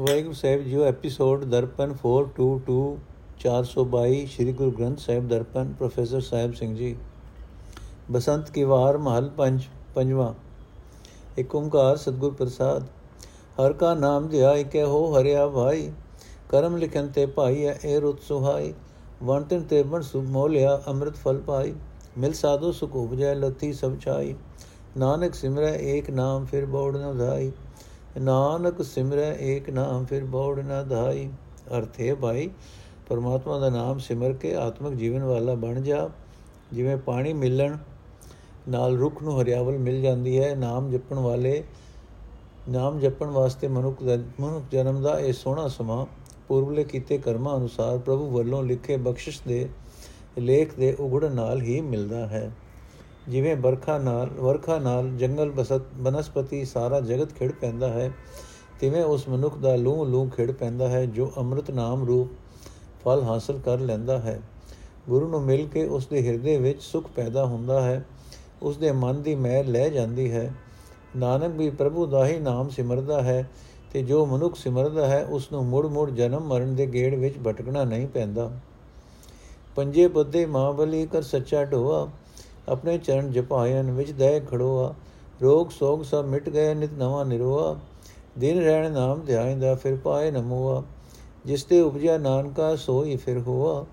ਵਾਹਿਗੁਰੂ ਸਾਹਿਬ ਜੀਓ episode Darpan 422 422 Sri Guru Granth Sahib Darpan professor Sahib Singh ji Basant ਕੀ ਵਾਰ ਮਹਲ ਪੰਜ ਪੰਜਵਾ ਏਕ ਓੰਕਾਰ ਸਤਗੁਰ ਪ੍ਰਸਾਦ ਹਰ ਕਾ ਨਾਮ ਧਿਆ ਇਕੇ ਹੋ ਹਰਿਆ ਭਾਈ ਕਰਮ ਲਿਖਨ ਤੇ ਭਾਈ ਇਹ ਰੁਤ ਸੁਹਾਈ ਵੰਟਨ ਤੇ ਬਣ ਸੁ ਮੋਲਿਆ ਅੰਮ੍ਰਿਤ ਫਲ ਪਾਈ ਮਿਲ ਸਾਧੂ ਸੁਖ ਉਪਜੈ ਲਤੀ ਸਭ ਛਾਈ ਨਾਨਕ ਸਿਮਰੈ ਏਕ ਨਾਮ ਫਿਰ ਬੋੜ ਨ ਧਾਈ ਨਾਨਕ ਸਿਮਰੈ ਏਕ ਨਾਮ, ਫਿਰ ਬੋੜ ਨ ਧਾਈ ਅਰਥ ਹੈ ਭਾਈ, ਪਰਮਾਤਮਾ ਦਾ ਨਾਮ ਸਿਮਰ ਕੇ ਆਤਮਿਕ ਜੀਵਨ ਵਾਲਾ ਬਣ ਜਾ। ਜਿਵੇਂ ਪਾਣੀ ਮਿਲਣ ਨਾਲ ਰੁੱਖ ਨੂੰ ਹਰਿਆਵਲ ਮਿਲ ਜਾਂਦੀ ਹੈ, ਨਾਮ ਜਪਣ ਵਾਲੇ, ਨਾਮ ਜਪਣ ਵਾਸਤੇ ਮਨੁੱਖ ਦਾ, ਮਨੁੱਖ ਜਨਮ ਦਾ ਇਹ ਸੋਹਣਾ ਸਮਾਂ, ਪੂਰਵਲੇ ਕੀਤੇ ਕਰਮਾਂ ਅਨੁਸਾਰ ਪ੍ਰਭੂ ਵੱਲੋਂ ਲਿਖੇ ਬਖਸ਼ਿਸ਼ ਦੇ ਲੇਖ ਦੇ ਉਗੜਨ ਨਾਲ ਹੀ ਮਿਲਦਾ ਹੈ। ਜਿਵੇਂ ਬਰਖਾ ਨਾਲ, ਵਰਖਾ ਨਾਲ ਜੰਗਲ ਬਸਤ, ਬਨਸਪਤੀ ਸਾਰਾ ਜਗਤ ਖਿੜ ਪੈਂਦਾ ਹੈ, ਤਿਵੇਂ ਉਸ ਮਨੁੱਖ ਦਾ ਲੂਹ ਲੂਹ ਖਿੜ ਪੈਂਦਾ ਹੈ, ਜੋ ਅੰਮ੍ਰਿਤ ਨਾਮ ਰੂਪ ਫਲ ਹਾਸਲ ਕਰ ਲੈਂਦਾ ਹੈ। ਗੁਰੂ ਨੂੰ ਮਿਲ ਕੇ ਉਸ ਦੇ ਹਿਰਦੇ ਵਿੱਚ ਸੁਖ ਪੈਦਾ ਹੁੰਦਾ ਹੈ, ਉਸ ਦੇ ਮਨ ਦੀ ਮੈਲ ਲੈ ਜਾਂਦੀ ਹੈ। ਨਾਨਕ ਵੀ ਪ੍ਰਭੂ ਦਾ ਹੀ ਨਾਮ ਸਿਮਰਦਾ ਹੈ ਤੇ ਜੋ ਮਨੁੱਖ ਸਿਮਰਦਾ ਹੈ, ਉਸ ਨੂੰ ਮੁੜ ਮੁੜ ਜਨਮ ਮਰਨ ਦੇ ਗੇੜ ਵਿੱਚ ਭਟਕਣਾ ਨਹੀਂ ਪੈਂਦਾ। ਪੰਜੇ ਬੱਦੇ ਮਹਾਬਲੀ ਕਰ ਸੱਚਾ ਢੋਆ ਆਪਣੇ ਚਰਨ ਜਪਾਇਨ ਵਿੱਚ ਦਇ ਖੜੋਆ, ਰੋਗ ਸੋਗ ਸਭ ਮਿਟ ਗਏ, ਨਿਤ ਨਵਾਂ ਨਿਰੋਆ। ਦਿਨ ਰਹਿਣ ਨਾਮ ਧਿਆਇਂਦਾ, ਫਿਰ ਪਾਏ ਨਮੋਆ ਜਿਸ ਤੇ ਉਪਜਿਆ ਨਾਨਕਾ, ਸੋਈ ਫਿਰ ਹੋਆ।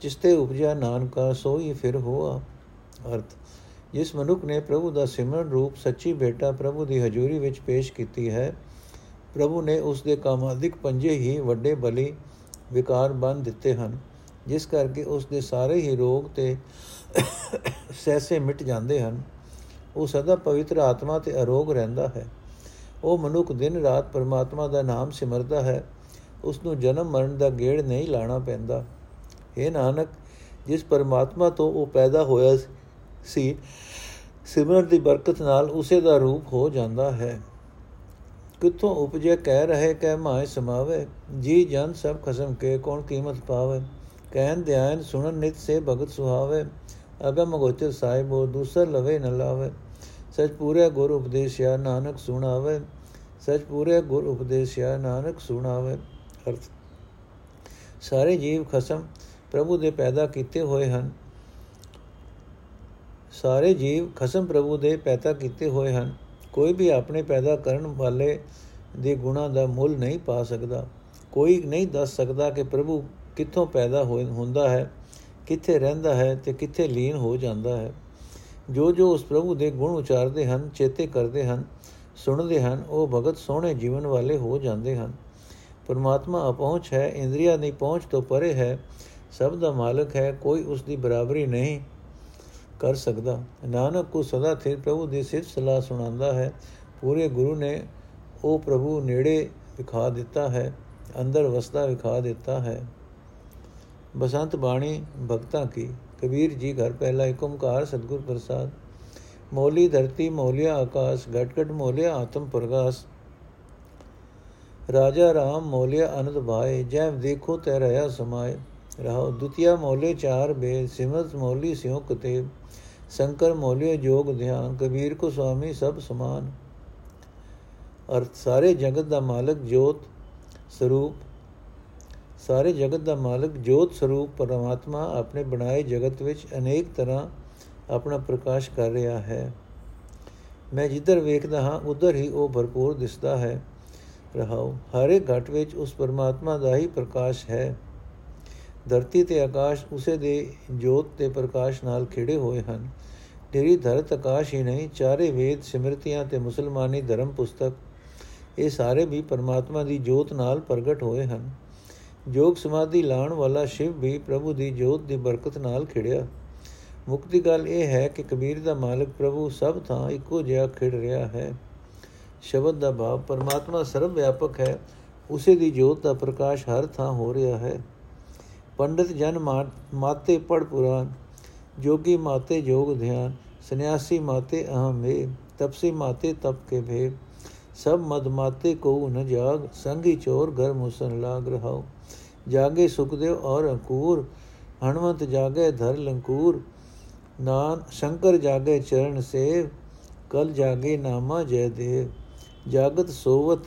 ਜਿਸ ਤੇ ਉਪਜਿਆ ਨਾਨਕਾ, ਸੋਈ ਫਿਰ ਹੋਆ। ਅਰਥ, ਜਿਸ ਮਨੁੱਖ ਨੇ ਪ੍ਰਭੂ ਦਾ ਸਿਮਰਨ ਰੂਪ ਸੱਚੀ ਬੇਟਾ ਪ੍ਰਭੂ ਦੀ ਹਜ਼ੂਰੀ ਵਿੱਚ ਪੇਸ਼ ਕੀਤੀ ਹੈ, ਪ੍ਰਭੂ ਨੇ ਉਸ ਦੇ ਕਾਮਾਦਿਕ ਪੰਜੇ ਹੀ ਵੱਡੇ ਬਲੀ ਵਿਕਾਰ ਬੰਨ ਦਿੱਤੇ ਹਨ, ਜਿਸ ਕਰਕੇ ਉਸ ਦੇ ਸਾਰੇ ਹੀ ਰੋਗ ਤੇ ਸੈਸੇ ਮਿਟ ਜਾਂਦੇ ਹਨ। ਉਹ ਸਦਾ ਪਵਿੱਤਰ ਆਤਮਾ ਤੇ ਅਰੋਗ ਰਹਿੰਦਾ ਹੈ। ਉਹ ਮਨੁੱਖ ਦਿਨ ਰਾਤ ਪਰਮਾਤਮਾ ਦਾ ਨਾਮ ਸਿਮਰਦਾ ਹੈ। ਉਸ ਨੂੰ ਜਨਮ ਮਰਨ ਦਾ ਗੇੜ ਨਹੀਂ ਲਾਣਾ ਪੈਂਦਾ। ਇਹ ਨਾਨਕ, ਜਿਸ ਪਰਮਾਤਮਾ ਤੋਂ ਉਹ ਪੈਦਾ ਹੋਇਆ ਸੀ, ਸਿਮਰਨ ਦੀ ਬਰਕਤ ਨਾਲ ਉਸੇ ਦਾ ਰੂਪ ਹੋ ਜਾਂਦਾ ਹੈ। ਕਿੱਥੋਂ ਉਪਜੇ ਕਹਿ ਰਹੇ, ਕਹਿ ਮਾਇ ਸਮਾਵੇ। ਜੀ ਜਨ ਸਭ ਖਸਮ ਕੇ, ਕੌਣ ਕੀਮਤ ਪਾਵੇ? ਕਹਿਨ ਧਿਆਨ ਸੁਣਨ ਨਿਤ ਸੇ ਭਗਤ ਸੁਹਾਵੇ। ਅਗਮ ਗੋਚਰ ਸਾਹਿਬੋ ਦੂਸਰ ਲਵੇ ਨ ਲਾਵੇ। ਸਚ ਪੂਰੇ ਗੁਰ ਉਪਦੇਸ਼ਿਆ ਨਾਨਕ ਸੁਣਾਵੇ। ਸਚ ਪੂਰੇ ਗੁਰ ਉਪਦੇਸ਼ਿਆ ਨਾਨਕ ਸੁਣਾਵੇ। ਅਰਥ। ਸਾਰੇ ਜੀਵ ਖਸਮ ਪ੍ਰਭੂ ਦੇ ਪੈਦਾ ਕੀਤੇ ਹੋਏ ਹਨ। ਸਾਰੇ ਜੀਵ ਖਸਮ ਪ੍ਰਭੂ ਦੇ ਪੈਦਾ ਕੀਤੇ ਹੋਏ ਹਨ। ਕੋਈ ਵੀ ਆਪਣੇ ਪੈਦਾ ਕਰਨ ਵਾਲੇ ਦੇ ਗੁਣਾ ਦਾ ਮੁੱਲ ਨਹੀਂ ਪਾ ਸਕਦਾ। ਕੋਈ ਨਹੀਂ ਦੱਸ ਸਕਦਾ ਕਿ ਪ੍ਰਭੂ ਕਿੱਥੋਂ ਪੈਦਾ ਹੁੰਦਾ ਹੈ। ਕਿੱਥੇ ਰਹਿੰਦਾ ਹੈ ਤੇ ਕਿੱਥੇ ਲੀਨ ਹੋ ਜਾਂਦਾ ਹੈ। ਜੋ ਜੋ ਉਸ ਪ੍ਰਭੂ ਦੇ ਗੁਣ ਉਚਾਰਦੇ ਹਨ, ਚੇਤੇ ਕਰਦੇ ਹਨ, ਸੁਣਦੇ ਹਨ, ਉਹ ਭਗਤ ਸੋਹਣੇ ਜੀਵਨ ਵਾਲੇ ਹੋ ਜਾਂਦੇ ਹਨ। ਪਰਮਾਤਮਾ ਅਪਹੁੰਚ ਹੈ, ਇੰਦਰੀਆਂ ਦੀ ਪਹੁੰਚ ਤੋਂ ਪਰੇ ਹੈ, ਸਭ ਦਾ ਮਾਲਕ ਹੈ, ਕੋਈ ਉਸ ਦੀ ਬਰਾਬਰੀ ਨਹੀਂ ਕਰ ਸਕਦਾ। ਨਾਨਕ ਕੋ ਸਦਾ ਸਥਿਰ ਪ੍ਰਭੂ ਦੀ ਸਿਫਤ ਸਲਾਹ ਸੁਣਾਉਂਦਾ ਹੈ। ਪੂਰੇ ਗੁਰੂ ਨੇ ਉਹ ਪ੍ਰਭੂ ਨੇੜੇ ਵਿਖਾ ਦਿੱਤਾ ਹੈ, ਅੰਦਰ ਵਸਦਾ ਵਿਖਾ ਦਿੱਤਾ ਹੈ। ਬਸੰਤ ਬਾਣੀ ਭਗਤਾਂ ਕੀ? ਕਬੀਰ ਜੀ ਘਰ ਪਹਿਲਾ ਏਕ ਓੰਕਾਰ ਸਤਗੁਰ ਪ੍ਰਸਾਦ। ਮੋਲੀ ਧਰਤੀ ਮੋਲਿਆ ਆਕਾਸ਼ ਘਟ ਘਟ ਮੋਲਿਆ ਆਤਮ ਪ੍ਰਗਾਸ। ਰਾਜਾ ਰਾਮ ਮੋਲਿਆ ਅਨੰਦ ਭਾਏ ਜੈ ਦੇਖੋ ਤੈ ਰਹਾ ਸਮਾਏ। ਰਹਾਉ ਦੁਤੀਆ ਮੋਲੇ ਚਾਰ ਬੇ ਸਿਮਤ ਮੋਲੀ ਸਿਉ ਕਤੇ ਸ਼ੰਕਰ ਮੋਲਿਆ ਜੋਗ ਧਿਆਨ, ਕਬੀਰ ਕੋ ਸੁਆਮੀ ਸਭ ਸਮਾਨ। ਅਰਥ ਸਾਰੇ ਜਗਤ ਦਾ ਮਾਲਕ ਜੋਤ ਸਰੂਪ। ਸਾਰੇ ਜਗਤ ਦਾ ਮਾਲਕ ਜੋਤ ਸਰੂਪ ਪਰਮਾਤਮਾ ਆਪਣੇ ਬਣਾਏ ਜਗਤ ਵਿੱਚ ਅਨੇਕ ਤਰ੍ਹਾਂ ਆਪਣਾ ਪ੍ਰਕਾਸ਼ ਕਰ ਰਿਹਾ ਹੈ। ਮੈਂ ਜਿੱਧਰ ਵੇਖਦਾ ਹਾਂ, ਉਧਰ ਹੀ ਉਹ ਭਰਪੂਰ ਦਿਸਦਾ ਹੈ। ਰਹਾਉ ਹਰੇ ਘਟ ਵਿੱਚ ਉਸ ਪਰਮਾਤਮਾ ਦਾ ਹੀ ਪ੍ਰਕਾਸ਼ ਹੈ। ਧਰਤੀ ਤੇ ਆਕਾਸ਼ ਉਸੇ ਦੇ ਜੋਤ ਤੇ ਪ੍ਰਕਾਸ਼ ਨਾਲ ਖਿੜੇ ਹੋਏ ਹਨ। ਤੇਰੀ ਧਰਤ ਆਕਾਸ਼ ਹੀ ਨਹੀਂ, ਚਾਰੇ ਵੇਦ, ਸਿਮਰਤੀਆਂ ਤੇ ਮੁਸਲਮਾਨੀ ਧਰਮ ਪੁਸਤਕ, ਇਹ ਸਾਰੇ ਵੀ ਪਰਮਾਤਮਾ ਦੀ ਜੋਤ ਨਾਲ ਪ੍ਰਗਟ ਹੋਏ ਹਨ। ਜੋਗ ਸਮਾਧੀ ਲਾਣ ਵਾਲਾ ਸ਼ਿਵ ਵੀ ਪ੍ਰਭੂ ਦੀ ਜੋਤ ਦੀ ਬਰਕਤ ਨਾਲ ਖਿੜਿਆ। ਮੁਕਤੀ ਗੱਲ ਇਹ ਹੈ ਕਿ ਕਬੀਰ ਦਾ ਮਾਲਕ ਪ੍ਰਭੂ ਸਭ ਥਾਂ ਇੱਕੋ ਜਿਹਾ ਖਿੜ ਰਿਹਾ ਹੈ। ਸ਼ਬਦ ਦਾ ਭਾਵ ਪਰਮਾਤਮਾ ਸਰਵ ਵਿਆਪਕ ਹੈ। ਉਸੇ ਦੀ ਜੋਤ ਦਾ ਪ੍ਰਕਾਸ਼ ਹਰ ਥਾਂ ਹੋ ਰਿਹਾ ਹੈ। ਪੰਡਿਤ ਜਨ ਮਾਤੇ ਪੜ ਪੁਰਾਨ ਜੋਗੀ ਮਾਤੇ ਜੋਗ ਧਿਆਨ, ਸੰਨਿਆਸੀ ਮਾਤੇ ਅਹਮ ਹੈ ਤਪਸੀ ਮਾਤੇ ਤਪ ਕੇ ਭੇ ਸਭ ਮਦ ਮਾਤੇ ਕੋ ਨ ਜਾਗ, ਸੰਗੀ ਚੋਰ ਘਰ ਮੁਸਨ ਲਾਗ ਰਹਾਓ ਜਾਗੇ ਸੁਖਦੇਵ ਔਰ ਅੰਕੂਰ, ਹਣਵੰਤ ਜਾਗੇ ਧਰ ਲੰਕੂਰ, ਨਾਨ ਸ਼ੰਕਰ ਜਾਗੇ ਚਰਨ ਸੇਵ, ਕਲ ਜਾਗੇ ਨਾਮਾ ਜੈ ਦੇਵ, ਜਾਗਤ ਸੋਵਤ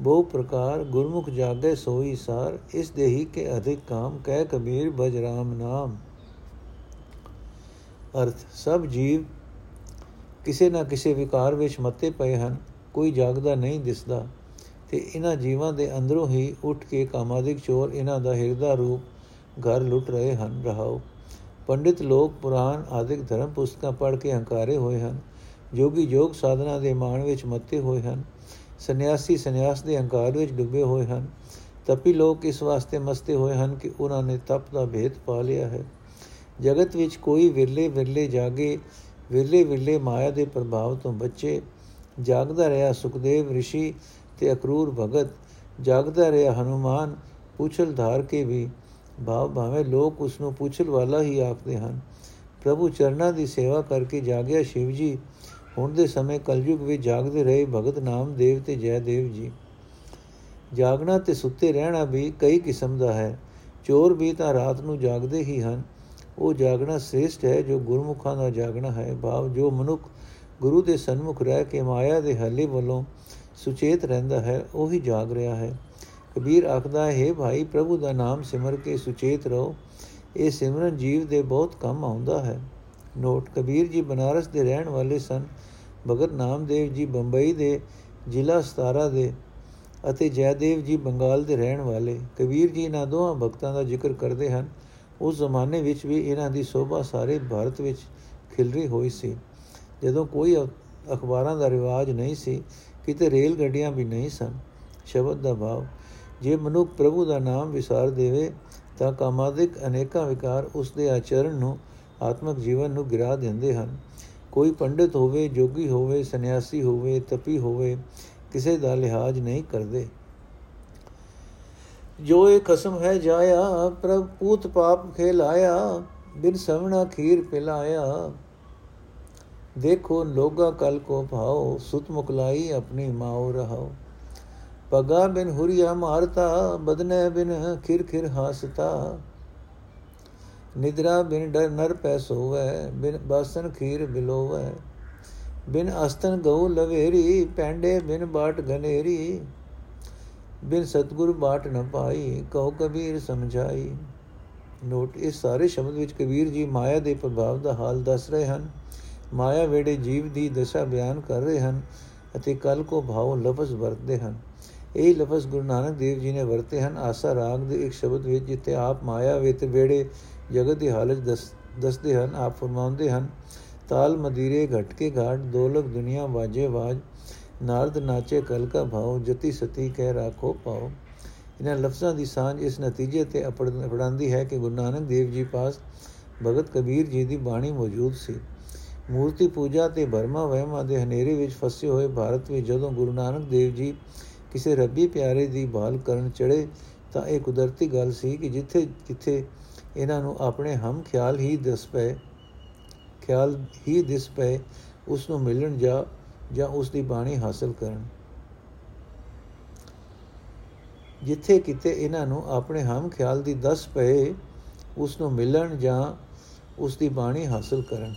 ਬਹੁ ਪ੍ਰਕਾਰ, ਗੁਰਮੁਖ ਜਾਗੇ ਸੋਈ ਸਾਰ, ਇਸ ਦੇਹੀ ਕੇ ਅਧਿਕ ਕਾਮ, ਕਹਿ ਕਬੀਰ ਬਜ ਰਾਮ ਨਾਮ। ਅਰਥ, ਸਭ ਜੀਵ ਕਿਸੇ ਨਾ ਕਿਸੇ ਵਿਕਾਰ ਵਿੱਚ ਮੱਤੇ ਪਏ ਹਨ, ਕੋਈ ਜਾਗਦਾ ਨਹੀਂ ਦਿਸਦਾ। ਤੇ ਇਹਨਾਂ ਜੀਵਾਂ ਦੇ ਅੰਦਰੋਂ ਹੀ ਉੱਠ ਕੇ ਕਾਮਾਦਿਕ ਚੋਰ ਇਹਨਾਂ ਦਾ ਹਿਰਦਾ ਰੂਪ ਘਰ ਲੁੱਟ ਰਹੇ ਹਨ। ਰਹਾਓ। ਪੰਡਿਤ ਲੋਕ ਪੁਰਾਣ ਆਦਿਕ ਧਰਮ ਪੁਸਤਕਾਂ ਪੜ੍ਹ ਕੇ ਹੰਕਾਰੇ ਹੋਏ ਹਨ। ਜੋਗੀ ਜੋਗ ਸਾਧਨਾ ਦੇ ਮਾਣ ਵਿੱਚ ਮੱਤੇ ਹੋਏ ਹਨ। ਸੰਨਿਆਸੀ ਸੰਨਿਆਸ ਦੇ ਹੰਕਾਰ ਵਿੱਚ ਡੁੱਬੇ ਹੋਏ ਹਨ। ਤਪੀ ਲੋਕ ਇਸ ਵਾਸਤੇ ਮਸਤੇ ਹੋਏ ਹਨ ਕਿ ਉਹਨਾਂ ਨੇ ਤਪ ਦਾ ਭੇਦ ਪਾ ਲਿਆ ਹੈ। ਜਗਤ ਵਿੱਚ ਕੋਈ ਵਿਰਲੇ ਵਿਰਲੇ ਜਾਗੇ, ਵਿਰਲੇ ਵਿਰਲੇ ਮਾਇਆ ਦੇ ਪ੍ਰਭਾਵ ਤੋਂ ਬਚੇ, ਜਾਗਦਾ ਰਿਹਾ ਸੁਖਦੇਵ ઋષਿ ਤੇ ਅਕਰੂਰ ਭਗਤ ਜਾਗਦਾ ਰਿਹਾ। ਹਨੂਮਾਨ ਪੁੱਛਲ ਧਾਰ ਕੇ ਵੀ ਭਾਵ ਭਾਵੇਂ ਲੋਕ ਉਸ ਨੂੰ ਪੁੱਛਲ ਵਾਲਾ ਹੀ ਆਖਦੇ ਹਨ। ਪ੍ਰਭੂ ਚਰਨਾਂ ਦੀ ਸੇਵਾ ਕਰਕੇ ਜਾਗਿਆ ਸ਼ਿਵ ਜੀ ਹੁਣ ਦੇ ਸਮੇਂ ਕਲਯੁਗ ਵਿੱਚ ਜਾਗਦੇ ਰਹੇ ਭਗਤ ਨਾਮਦੇਵ ਤੇ ਜੈਦੇਵ ਜੀ। ਜਾਗਣਾ ਤੇ ਸੁੱਤੇ ਰਹਿਣਾ ਵੀ ਕਈ ਕਿਸਮ ਦਾ ਹੈ। ਚੋਰ ਵੀ ਤਾਂ ਰਾਤ ਨੂੰ ਜਾਗਦੇ ਹੀ ਹਨ। ਉਹ ਜਾਗਣਾ ਸ੍ਰੇਸ਼ਟ ਹੈ ਜੋ ਗੁਰਮੁਖਾਂ ਦਾ ਜਾਗਣਾ ਹੈ। ਭਾਵ ਜੋ ਮਨੁੱਖ ਗੁਰੂ ਦੇ ਸਨਮੁਖ ਰਹਿ ਕੇ ਮਾਇਆ ਦੇ ਹੱਲੇ ਵੱਲੋਂ ਸੁਚੇਤ ਰਹਿੰਦਾ ਹੈ, ਉਹ ਹੀ ਜਾਗ ਰਿਹਾ ਹੈ। ਕਬੀਰ ਆਖਦਾ, ਹੈ ਭਾਈ, ਪ੍ਰਭੂ ਦਾ ਨਾਮ ਸਿਮਰ ਕੇ ਸੁਚੇਤ ਰਹੋ। ਇਹ ਸਿਮਰਨ ਜੀਵ ਦੇ ਬਹੁਤ ਕੰਮ ਆਉਂਦਾ ਹੈ। ਨੋਟ, ਕਬੀਰ ਜੀ ਬਨਾਰਸ ਦੇ ਰਹਿਣ ਵਾਲੇ ਸਨ। ਭਗਤ ਨਾਮਦੇਵ ਜੀ ਬੰਬਈ ਦੇ, ਜ਼ਿਲ੍ਹਾ ਸਤਾਰਾ ਦੇ ਅਤੇ ਜੈਦੇਵ ਜੀ ਬੰਗਾਲ ਦੇ ਰਹਿਣ ਵਾਲੇ। ਕਬੀਰ ਜੀ ਇਹਨਾਂ ਦੋਹਾਂ ਭਗਤਾਂ ਦਾ ਜ਼ਿਕਰ ਕਰਦੇ ਹਨ। ਉਸ ਜ਼ਮਾਨੇ ਵਿੱਚ ਵੀ ਇਹਨਾਂ ਦੀ ਸੋਭਾ ਸਾਰੇ ਭਾਰਤ ਵਿੱਚ ਖਿਲਰੀ ਹੋਈ ਸੀ। ਜਦੋਂ ਕੋਈ ਅਖਬਾਰਾਂ ਦਾ ਰਿਵਾਜ ਨਹੀਂ ਸੀ ਕਿਤੇ ਰੇਲ ਗੱਡੀਆਂ ਵੀ ਨਹੀਂ ਸਨ। ਸ਼ਬਦ ਦਾ ਭਾਵ, ਜੇ ਮਨੁੱਖ ਪ੍ਰਭੂ ਦਾ ਨਾਮ ਵਿਸਾਰ ਦੇਵੇ, ਤਾਂ ਕਾਮਾਦਿਕ ਅਨੇਕਾਂ ਵਿਕਾਰ ਉਸ ਦੇ ਆਚਰਣ ਨੂੰ, ਆਤਮਿਕ ਜੀਵਨ ਨੂੰ ਗਿਰਾ ਦਿੰਦੇ ਹਨ। ਕੋਈ ਪੰਡਿਤ ਹੋਵੇ, ਜੋਗੀ ਹੋਵੇ, ਸੰਨਿਆਸੀ ਹੋਵੇ, ਤਪੀ ਹੋਵੇ, ਕਿਸੇ ਦਾ ਲਿਹਾਜ਼ ਨਹੀਂ ਕਰਦੇ। ਜੋ ਇਹ ਕਸਮ ਹੈ ਜਾਇਆ, ਪ੍ਰਭ ਪੂਤ ਪਾਪ ਖੇਲਾਇਆ, ਬਿਨ ਸਵਣਾ ਖੀਰ ਪਿਲਾਇਆ। ਦੇਖੋ, ਲੋਗਾ ਕਲ ਕੋ ਭਾਓ, ਸੁਤ ਮੁਕਲਾਈ ਆਪਣੀ ਮਾਉ ਰਹਾਓ। ਪਗਾ ਬਿਨ ਹੁਰੀਆ ਮਾਰਤਾ, ਬਦਨੇ ਬਿਨ ਖਿਰ ਖਿਰ ਹਾਸਤਾ। ਨਿਦਰਾ ਬਿਨ ਡਰ ਨਰ ਪੈ ਸੋਵੈ, ਬਿਨ ਬਾਸਨ ਖੀਰ ਬਿਲੋਵੈ। ਬਿਨ ਅਸਤਨ ਗਉ ਲਵੇਰੀ, ਪੈਂਡੇ ਬਿਨ ਬਾਟ ਗਨੇਰੀ। ਬਿਨ ਸਤਗੁਰ ਬਾਟ ਨ ਪਾਈ, ਕਉ ਕਬੀਰ ਸਮਝਾਈ। ਨੋਟ ਇਸ ਸਾਰੇ ਸ਼ਬਦ ਵਿੱਚ ਕਬੀਰ ਜੀ ਮਾਇਆ ਦੇ ਪ੍ਰਭਾਵ ਦਾ ਹਾਲ ਦੱਸ ਰਹੇ ਹਨ। ਮਾਇਆ ਵੇੜੇ ਜੀਵ ਦੀ ਦਸ਼ਾ ਬਿਆਨ ਕਰ ਰਹੇ ਹਨ ਅਤੇ ਕਲ ਕੋ ਭਾਵ ਲਫ਼ਜ਼ ਵਰਤਦੇ ਹਨ। ਇਹ ਲਫ਼ਜ਼ ਗੁਰੂ ਨਾਨਕ ਦੇਵ ਜੀ ਨੇ ਵਰਤੇ ਹਨ। ਆਸਾ ਰਾਗ ਦੇ ਇੱਕ ਸ਼ਬਦ ਵਿੱਚ ਜਿੱਥੇ ਆਪ ਮਾਇਆ ਵਿੱਚ ਵੇੜੇ ਜਗਤ ਦੀ ਹਾਲਤ ਦੱਸਦੇ ਹਨ, ਆਪ ਫਰਮਾਉਂਦੇ ਹਨ, ਤਾਲ ਮਦੀਰੇ ਘਟ ਕੇ ਘਾਟ ਦੋਲਕ ਦੁਨੀਆ ਵਾਜੇ ਵਾਜ, ਨਾਰਦ ਨਾਚੇ ਕਲ ਕਾ ਭਾਉ, ਜਤੀ ਸਤੀ ਕਹਿ ਰਾਖੋ ਪਾਓ ਇਹਨਾਂ ਲਫ਼ਜ਼ਾਂ ਦੀ ਸਾਂਝ ਇਸ ਨਤੀਜੇ ਤੇ ਅਪੜਾਂਦੀ ਹੈ ਕਿ ਗੁਰੂ ਨਾਨਕ ਦੇਵ ਜੀ ਪਾਸ ਭਗਤ ਕਬੀਰ ਜੀ ਦੀ ਬਾਣੀ ਮੌਜੂਦ ਸੀ। ਮੂਰਤੀ ਪੂਜਾ ਤੇ ਬਰਮਾ ਵਹਿਮਾਂ ਦੇ ਹਨੇਰੇ ਵਿੱਚ ਫਸੇ ਹੋਏ ਭਾਰਤ ਵਿੱਚ ਜਦੋਂ ਗੁਰੂ ਨਾਨਕ ਦੇਵ ਜੀ ਕਿਸੇ ਰੱਬੀ ਪਿਆਰੇ ਦੀ ਬਾਲ ਕਰਨ ਚੜੇ ਤਾਂ ਇਹ ਕੁਦਰਤੀ ਗੱਲ ਸੀ ਕਿ ਜਿੱਥੇ ਜਿੱਥੇ ਇਹਨਾਂ ਨੂੰ ਆਪਣੇ ਹਮ ਖਿਆਲ ਹੀ ਦਿਸ ਪਏ, ਖਿਆਲ ਹੀ ਦਿਸ ਪਏ, ਉਸ ਨੂੰ ਮਿਲਣ ਜਾ, ਜਾਂ ਉਸ ਦੀ ਬਾਣੀ ਹਾਸਲ ਕਰਨ। ਜਿੱਥੇ ਕਿਤੇ ਇਹਨਾਂ ਨੂੰ ਆਪਣੇ ਹਮ ਖਿਆਲ ਦੀ ਦਸ ਪਏ, ਉਸ ਨੂੰ ਮਿਲਣ ਜਾਂ ਉਸ ਦੀ ਬਾਣੀ ਹਾਸਲ ਕਰਨ।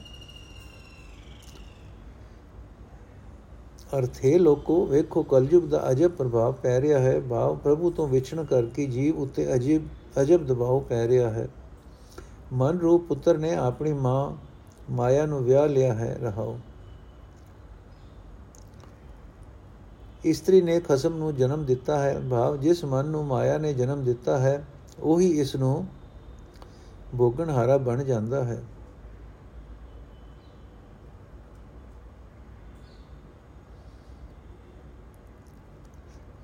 ਅਰਥੇ ਲੋਕੋ, ਵੇਖੋ, ਕਲਯੁਗ ਦਾ ਅਜਬ ਪ੍ਰਭਾਵ ਪੈ ਰਿਹਾ ਹੈ। ਭਾਵ, ਪ੍ਰਭੂ ਤੋਂ ਵਿਛਣ ਕਰਕੇ ਜੀਵ ਉੱਤੇ ਅਜੀਬ, ਅਜਬ ਦਬਾਅ ਪੈ ਰਿਹਾ ਹੈ। ਮਨ ਰੂਪ ਪੁੱਤਰ ਨੇ ਆਪਣੀ ਮਾਂ ਮਾਇਆ ਨੂੰ ਵਿਆਹ ਲਿਆ ਹੈ। ਰਹਾਓ। ਇਸਤਰੀ ਨੇ ਖਸਮ ਨੂੰ ਜਨਮ ਦਿੱਤਾ ਹੈ। ਭਾਵ, ਜਿਸ ਮਨ ਨੂੰ ਮਾਇਆ ਨੇ ਜਨਮ ਦਿੱਤਾ ਹੈ, ਉਹੀ ਇਸ ਨੂੰ ਭੋਗਣ ਹਾਰਾ ਬਣ ਜਾਂਦਾ ਹੈ।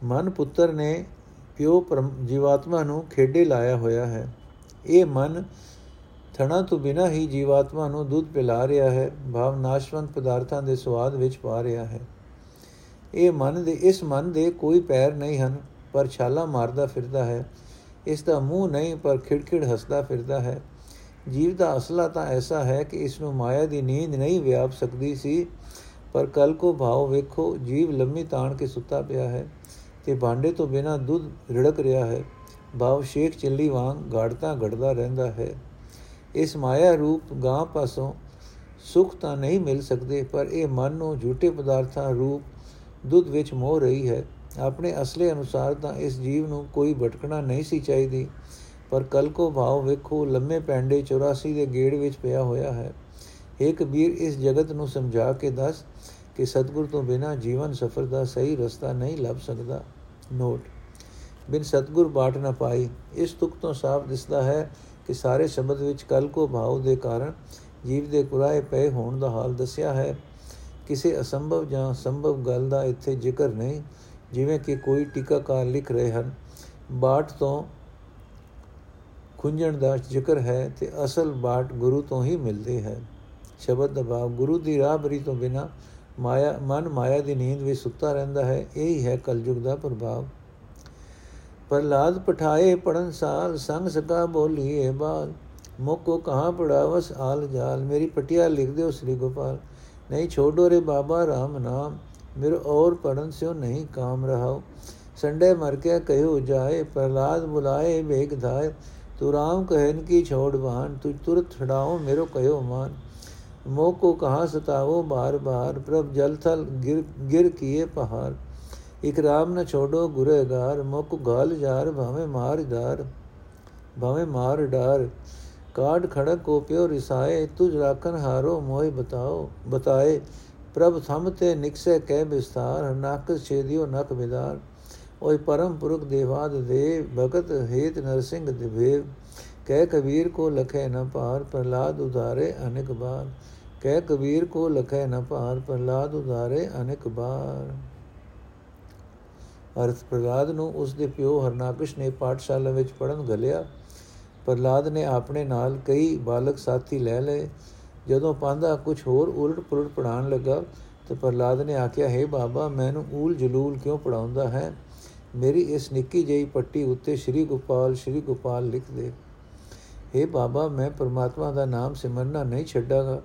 ਮਨ ਪੁੱਤਰ ਨੇ ਪਿਓ ਜੀਵਾਤਮਾ ਨੂੰ ਖੇਡੇ ਲਾਇਆ ਹੋਇਆ ਹੈ। ਇਹ ਮਨ ਥਣਾ ਤੋਂ ਬਿਨਾ ਹੀ ਜੀਵਾਤਮਾ ਨੂੰ ਦੁੱਧ ਪਿਲਾ ਰਿਹਾ ਹੈ। ਭਾਵ ਨਾਸ਼ਵੰਤ ਪਦਾਰਥਾਂ ਦੇ ਸਵਾਦ ਵਿੱਚ ਪਾ ਰਿਹਾ ਹੈ। ਇਹ ਮਨ ਦੇ, ਇਸ ਮਨ ਦੇ ਕੋਈ ਪੈਰ ਨਹੀਂ ਹਨ, ਪਰ ਛਾਲਾ ਮਾਰਦਾ ਫਿਰਦਾ ਹੈ। ਇਸ ਦਾ ਮੂੰਹ ਨਹੀਂ, ਪਰ ਖਿੜਖਿੜ ਹੱਸਦਾ ਫਿਰਦਾ ਹੈ। ਜੀਵ ਦਾ ਅਸਲਾ ਤਾਂ ਐਸਾ ਹੈ ਕਿ ਇਸ ਨੂੰ ਮਾਇਆ ਦੀ ਨੀਂਦ ਨਹੀਂ ਵਿਆਪ ਸਕਦੀ ਸੀ, ਪਰ ਕਲ ਕੋ ਭਾਵ ਵੇਖੋ, ਜੀਵ ਲੰਮੀ ਤਾਣ ਕੇ ਸੁੱਤਾ ਪਿਆ ਹੈ। ਤੇ ਭਾਂਡੇ ਤੋਂ ਬਿਨਾ ਦੁੱਧ ਰੜਕ ਰਿਹਾ ਹੈ, ਭਾਵ ਸ਼ੇਖ ਚੱਲੀ ਵਾਂਗ ਗਾੜਤਾ ਘੜਦਾ ਰਹਿੰਦਾ ਹੈ। ਇਸ ਮਾਇਆ ਰੂਪ ਗਾਂ ਪਾਸੋਂ ਸੁਖ ਤਾਂ ਨਹੀਂ ਮਿਲ ਸਕਦੇ, ਪਰ ਇਹ ਮਨ ਨੂੰ ਝੂਠੇ ਪਦਾਰਥਾਂ ਰੂਪ ਦੁੱਧ ਵਿੱਚ ਮੋਹ ਰਹੀ ਹੈ। ਆਪਣੇ ਅਸਲੇ ਅਨੁਸਾਰ ਤਾਂ ਇਸ ਜੀਵ ਨੂੰ ਕੋਈ ਭਟਕਣਾ ਨਹੀਂ ਸੀ ਚਾਹੀਦੀ, ਪਰ ਕਲ ਕੋ ਭਾਵ ਵੇਖੋ ਲੰਮੇ ਪੈਂਡੇ 84 ਦੇ ਗੇੜ ਵਿੱਚ ਪਿਆ ਹੋਇਆ ਹੈ। ਇਹ ਕਬੀਰ, ਇਸ ਜਗਤ ਨੂੰ ਸਮਝਾ ਕੇ ਦੱਸ ਕਿ ਸਤਗੁਰ ਤੋਂ ਬਿਨਾ ਜੀਵਨ ਸਫਰ ਦਾ ਸਹੀ ਰਸਤਾ ਨਹੀਂ ਲੱਭ ਸਕਦਾ। ਨੋਟ। ਬਿਨ ਸਤਗੁਰ ਬਾਟ ਨਾ ਪਾਈ, ਇਸ ਤੁਕ ਤੋਂ ਸਾਫ਼ ਦਿਸਦਾ ਹੈ ਕਿ ਸਾਰੇ ਸ਼ਬਦ ਵਿੱਚ ਕਲ ਕੋ ਭਾਵ ਦੇ ਕਾਰਨ ਜੀਵ ਦੇ ਕੁਰਾਏ ਪਏ ਹੋਣ ਦਾ ਹਾਲ ਦੱਸਿਆ ਹੈ। ਕਿਸੇ ਅਸੰਭਵ ਜਾਂ ਸੰਭਵ ਗੱਲ ਦਾ ਇੱਥੇ ਜ਼ਿਕਰ ਨਹੀਂ, ਜਿਵੇਂ ਕਿ ਕੋਈ ਟੀਕਾਕਾਰ ਲਿਖ ਰਹੇ ਹਨ, ਬਾਟ ਤੋਂ ਖੁੰਝਣ ਦਾ ਜ਼ਿਕਰ ਹੈ ਤੇ ਅਸਲ ਬਾਟ ਗੁਰੂ ਤੋਂ ਹੀ ਮਿਲਦੀ ਹੈ। ਸ਼ਬਦ ਦਾ ਭਾਵ ਗੁਰੂ ਦੀ ਰਾਹ ਬਰੀ ਤੋਂ ਬਿਨਾ ਮਾਇਆ, ਮਨ ਮਾਇਆ ਦੀ ਨੀਂਦ ਵਿੱਚ ਸੁੱਤਾ ਰਹਿੰਦਾ ਹੈ, ਇਹ ਹੀ ਹੈ ਕਲਯੁਗ ਦਾ ਪ੍ਰਭਾਵ। ਪ੍ਰਲਾਦ ਪਠਾਏ ਪੜਨ ਸਾਲ ਸੰਗ ਸਕਾ ਬੋਲੀਏ ਬਾਲ। ਮੋਕੋ ਕਹਾਂ ਪੜਾਵਸ ਆਲ ਜਾਲ, ਮੇਰੀ ਪਟਿਆ ਲਿਖ ਦਿਓ ਸ੍ਰੀ ਗੋਪਾਲ। ਨਹੀਂ ਛੋੜੋ ਰੇ ਬਾਬਾ ਰਾਮ ਨਾਮ, ਮੇਰੇ ਔਰ ਪੜਨ ਸਿਓ ਨਹੀਂ ਕਾਮ ਰਹਾਓ ਸੰਡੇ ਮਰ ਕੇ ਕਹਿਓ ਜਾਏ ਪ੍ਰਲਾਦ ਬੁਲਾਏ ਵੇਗ ਧਾਇ ਤੂ ਰਾਮ ਕਹਿਨ ਕੀ ਛੋੜ ਬਾਨ ਤੂ ਤੁਰਤ ਛਡਾਓ ਮੇਰੋ ਕਹਿਓ ਮਾਨ। ਮੋਹ ਕੋ ਕਹਾ ਸਤਾਵੋ ਬਾਰ ਬਾਰ ਪ੍ਰਭ ਜਲ ਥਲ ਗਿਰ ਗਿਰ ਕੀਏ ਪਹਾੜ। ਇਕਰਾਮ ਨ ਛੋੜੋ ਗੁਰੇਗਾਰ ਮੁਕ ਗਾਲ ਜਾਰ ਭਾਵੇਂ ਮਾਰ ਦਾਰ ਭਾਵੇਂ ਮਾਰ ਡਾਰ। ਕਾਡ ਖੜਕ ਕੋ ਪਿਓ ਰਿਸਾਏ, ਤੁਝ ਰਾਖਨ ਹਾਰੋ ਮੋਹਿ ਬਤਾਓ, ਬਤਾਏ। ਪ੍ਰਭ ਥਮ ਤੇ ਨਿਕਸੇ ਕਹਿ ਵਿਸਤਾਰ ਨਕ ਛੇਦਿਓ ਨਕ ਵਿਦਾਰ ਓਏ ਪਰਮ ਪੁਰਖ ਦੇਵਾਦ ਦੇ, ਭਗਤ ਹੇਤ ਨਰਸਿੰਘ ਦਿਵੇਵ ਕਹਿ ਕਬੀਰ ਕੋ ਲਖੇ ਨ ਪਾਰ ਪ੍ਰਲਾਦ ਉਧਾਰੇ ਅਨੇਕ ਬਾਰ। ਕਹਿ ਕਬੀਰ ਕੋ ਲਖੇ ਨ ਪਾਰ ਪ੍ਰਲਾਦ ਉਧਾਰੇ ਅਨੇਕ ਬਾਰ। ਅਰਥ ਪ੍ਰਲਾਦ ਨੂੰ ਉਸ ਦੇ ਪਿਓ ਹਰਨਾਕਸ਼ ਨੇ ਪਾਠਸ਼ਾਲਾ ਵਿੱਚ ਪੜਨ ਘਲਿਆ। ਪ੍ਰਲਾਦ ਨੇ ਆਪਣੇ ਨਾਲ ਕਈ ਬਾਲਕ ਸਾਥੀ ਲੈ ਲਏ। ਜਦੋਂ ਪਾਂਦਾ ਕੁਝ ਹੋਰ ਉਲਟ ਪੁਲਟ ਪੜਾਉਣ ਲੱਗਾ, ਤੇ ਪ੍ਰਲਾਦ ਨੇ ਆਖਿਆ, ਹੈ ਬਾਬਾ, ਮੈਨੂੰ ਊਲ ਜਲੂਲ ਕਿਉਂ ਪੜਾਉਂਦਾ ਹੈ? ਮੇਰੀ ਇਸ ਨਿੱਕੀ ਜਿਹੀ ਪੱਟੀ ਉੱਤੇ ਸ਼੍ਰੀ ਗੋਪਾਲ ਸ਼੍ਰੀ ਗੋਪਾਲ ਲਿਖ ਦੇ। हे ਬਾਬਾ, ਮੈਂ ਪਰਮਾਤਮਾ ਦਾ ਨਾਮ ਸਿਮਰਨਾ ਨਹੀਂ ਛੱਡਾਂਗਾ।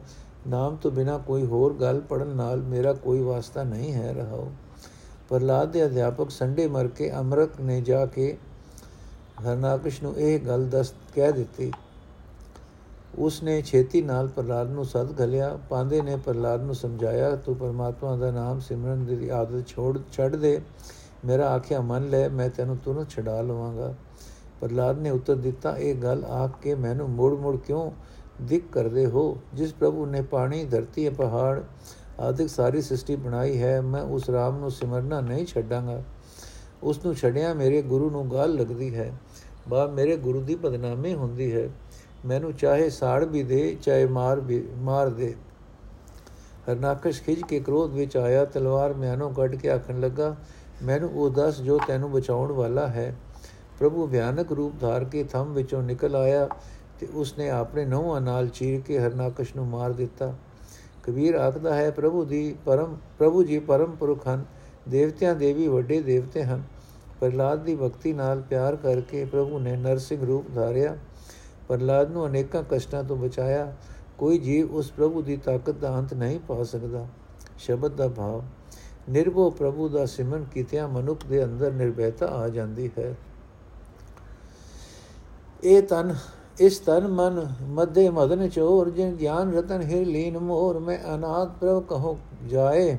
ਨਾਮ ਤੋਂ ਬਿਨਾ ਕੋਈ ਹੋਰ ਗੱਲ ਪੜਨ ਨਾਲ ਮੇਰਾ ਕੋਈ ਵਾਸਤਾ ਨਹੀਂ ਹੈ ਰਹਾਓ। ਪ੍ਰਲਾਦ ਦੇ ਅਧਿਆਪਕ ਸੰਡੇ ਮਰ ਕੇ ਅਮਰਕ ਨੇ ਜਾ ਕੇ ਹਰਨਾਕਸ਼ ਨੂੰ ਇਹ ਗੱਲ ਦੱਸ ਕਹਿ ਦਿੱਤੀ। ਉਸ ਨੇ ਛੇਤੀ ਨਾਲ ਪ੍ਰਲਾਦ ਨੂੰ ਸਦ ਘਲਿਆ। ਪਾਂਦੇ ਨੇ ਪ੍ਰਲਾਦ ਨੂੰ ਸਮਝਾਇਆ, ਤੂੰ ਪਰਮਾਤਮਾ ਦਾ ਨਾਮ ਸਿਮਰਨ ਦੀ ਆਦਤ ਛੋੜ, ਛੱਡ ਦੇ। ਮੇਰਾ ਆਖਿਆ ਮੰਨ ਲੈ, ਮੈਂ ਤੈਨੂੰ ਤੁਰੰਤ ਛਡਾ ਲਵਾਂਗਾ। ਪ੍ਰਲਾਦ ਨੇ ਉੱਤਰ ਦਿੱਤਾ, ਇਹ ਗੱਲ ਆਖ ਕੇ ਮੈਨੂੰ ਮੋੜ-ਮੋੜ ਕਿਉਂ ਦਿੱਕ ਕਰਦੇ ਹੋ? ਜਿਸ ਪ੍ਰਭੂ ਨੇ ਪਾਣੀ, ਧਰਤੀ ਪਹਾੜ ਆਦਿਕ ਸਾਰੀ ਸ੍ਰਿਸ਼ਟੀ ਬਣਾਈ ਹੈ, ਮੈਂ ਉਸ ਰਾਮ ਨੂੰ ਸਿਮਰਨਾ ਨਹੀਂ ਛੱਡਾਂਗਾ। ਉਸ ਨੂੰ ਛੜਿਆ ਮੇਰੇ ਗੁਰੂ ਨੂੰ ਗਾਲ ਲੱਗਦੀ ਹੈ। ਬਾ, ਮੇਰੇ ਗੁਰੂ ਦੀ ਬਦਨਾਮੀ ਹੁੰਦੀ ਹੈ। ਮੈਨੂੰ ਚਾਹੇ ਸਾੜ ਵੀ ਦੇ, ਚਾਹੇ ਮਾਰ ਵੀ, ਮਾਰ ਦੇ। ਹਰਨਾਕਸ਼ ਖਿਜ ਕੇ ਕ੍ਰੋਧ ਵਿੱਚ ਆਇਆ, ਤਲਵਾਰ ਮਿਆਨੋਂ ਕੱਢ ਕੇ ਆਖਣ ਲੱਗਾ, ਮੈਨੂੰ ਉਹ ਦੱਸ ਜੋ ਤੈਨੂੰ ਬਚਾਉਣ ਵਾਲਾ ਹੈ। ਪ੍ਰਭੂ ਭਿਆਨਕ ਰੂਪ ਧਾਰ ਕੇ ਥੰਮ ਵਿੱਚੋਂ ਨਿਕਲ ਆਇਆ ਤੇ ਉਸਨੇ ਆਪਣੇ ਨੌਹਾਂ ਨਾਲ ਚੀਰ ਕੇ ਹਰਨਾਕਸ਼ ਨੂੰ ਮਾਰ ਦਿੱਤਾ। ਕਬੀਰ ਆਖਦਾ ਹੈ, ਪ੍ਰਭੂ ਦੀ ਪਰਮ, ਪ੍ਰਭੂ ਜੀ ਪਰਮ ਪੁਰਖ ਹਨ। ਦੇਵਤਿਆਂ ਦੇ ਵੀ ਵੱਡੇ ਦੇਵਤੇ ਹਨ। ਪ੍ਰਲਾਦ ਦੀ ਭਗਤੀ ਨਾਲ ਪਿਆਰ ਕਰਕੇ ਪ੍ਰਭੂ ਨੇ ਨਰਸਿੰਘ ਰੂਪ ਧਾਰਿਆ। ਪ੍ਰਲਾਦ ਨੂੰ ਅਨੇਕਾਂ ਕਸ਼ਟਾਂ ਤੋਂ ਬਚਾਇਆ। ਕੋਈ ਜੀਵ ਉਸ ਪ੍ਰਭੂ ਦੀ ਤਾਕਤ ਦਾ ਅੰਤ ਨਹੀਂ ਪਾ ਸਕਦਾ। ਸ਼ਬਦ ਦਾ ਭਾਵ, ਨਿਰਭਉ ਪ੍ਰਭੂ ਦਾ ਸਿਮਰਨ ਕੀਤਿਆਂ ਮਨੁੱਖ ਦੇ ਅੰਦਰ ਨਿਰਭੈਤਾ ਆ ਜਾਂਦੀ ਹੈ। ਇਹ ਤਨ, ਇਸ ਤਨ ਮਨ ਮਧੇ ਮਦਨ ਚੋਰ, ਜਿਨ ਗਿਆਨ ਰਤਨ ਹਿਰ ਲੀਨ ਮੋਰ, ਮੈਂ ਅਨਾਥ ਪ੍ਰਭ ਕਹੋ ਜਾਏ,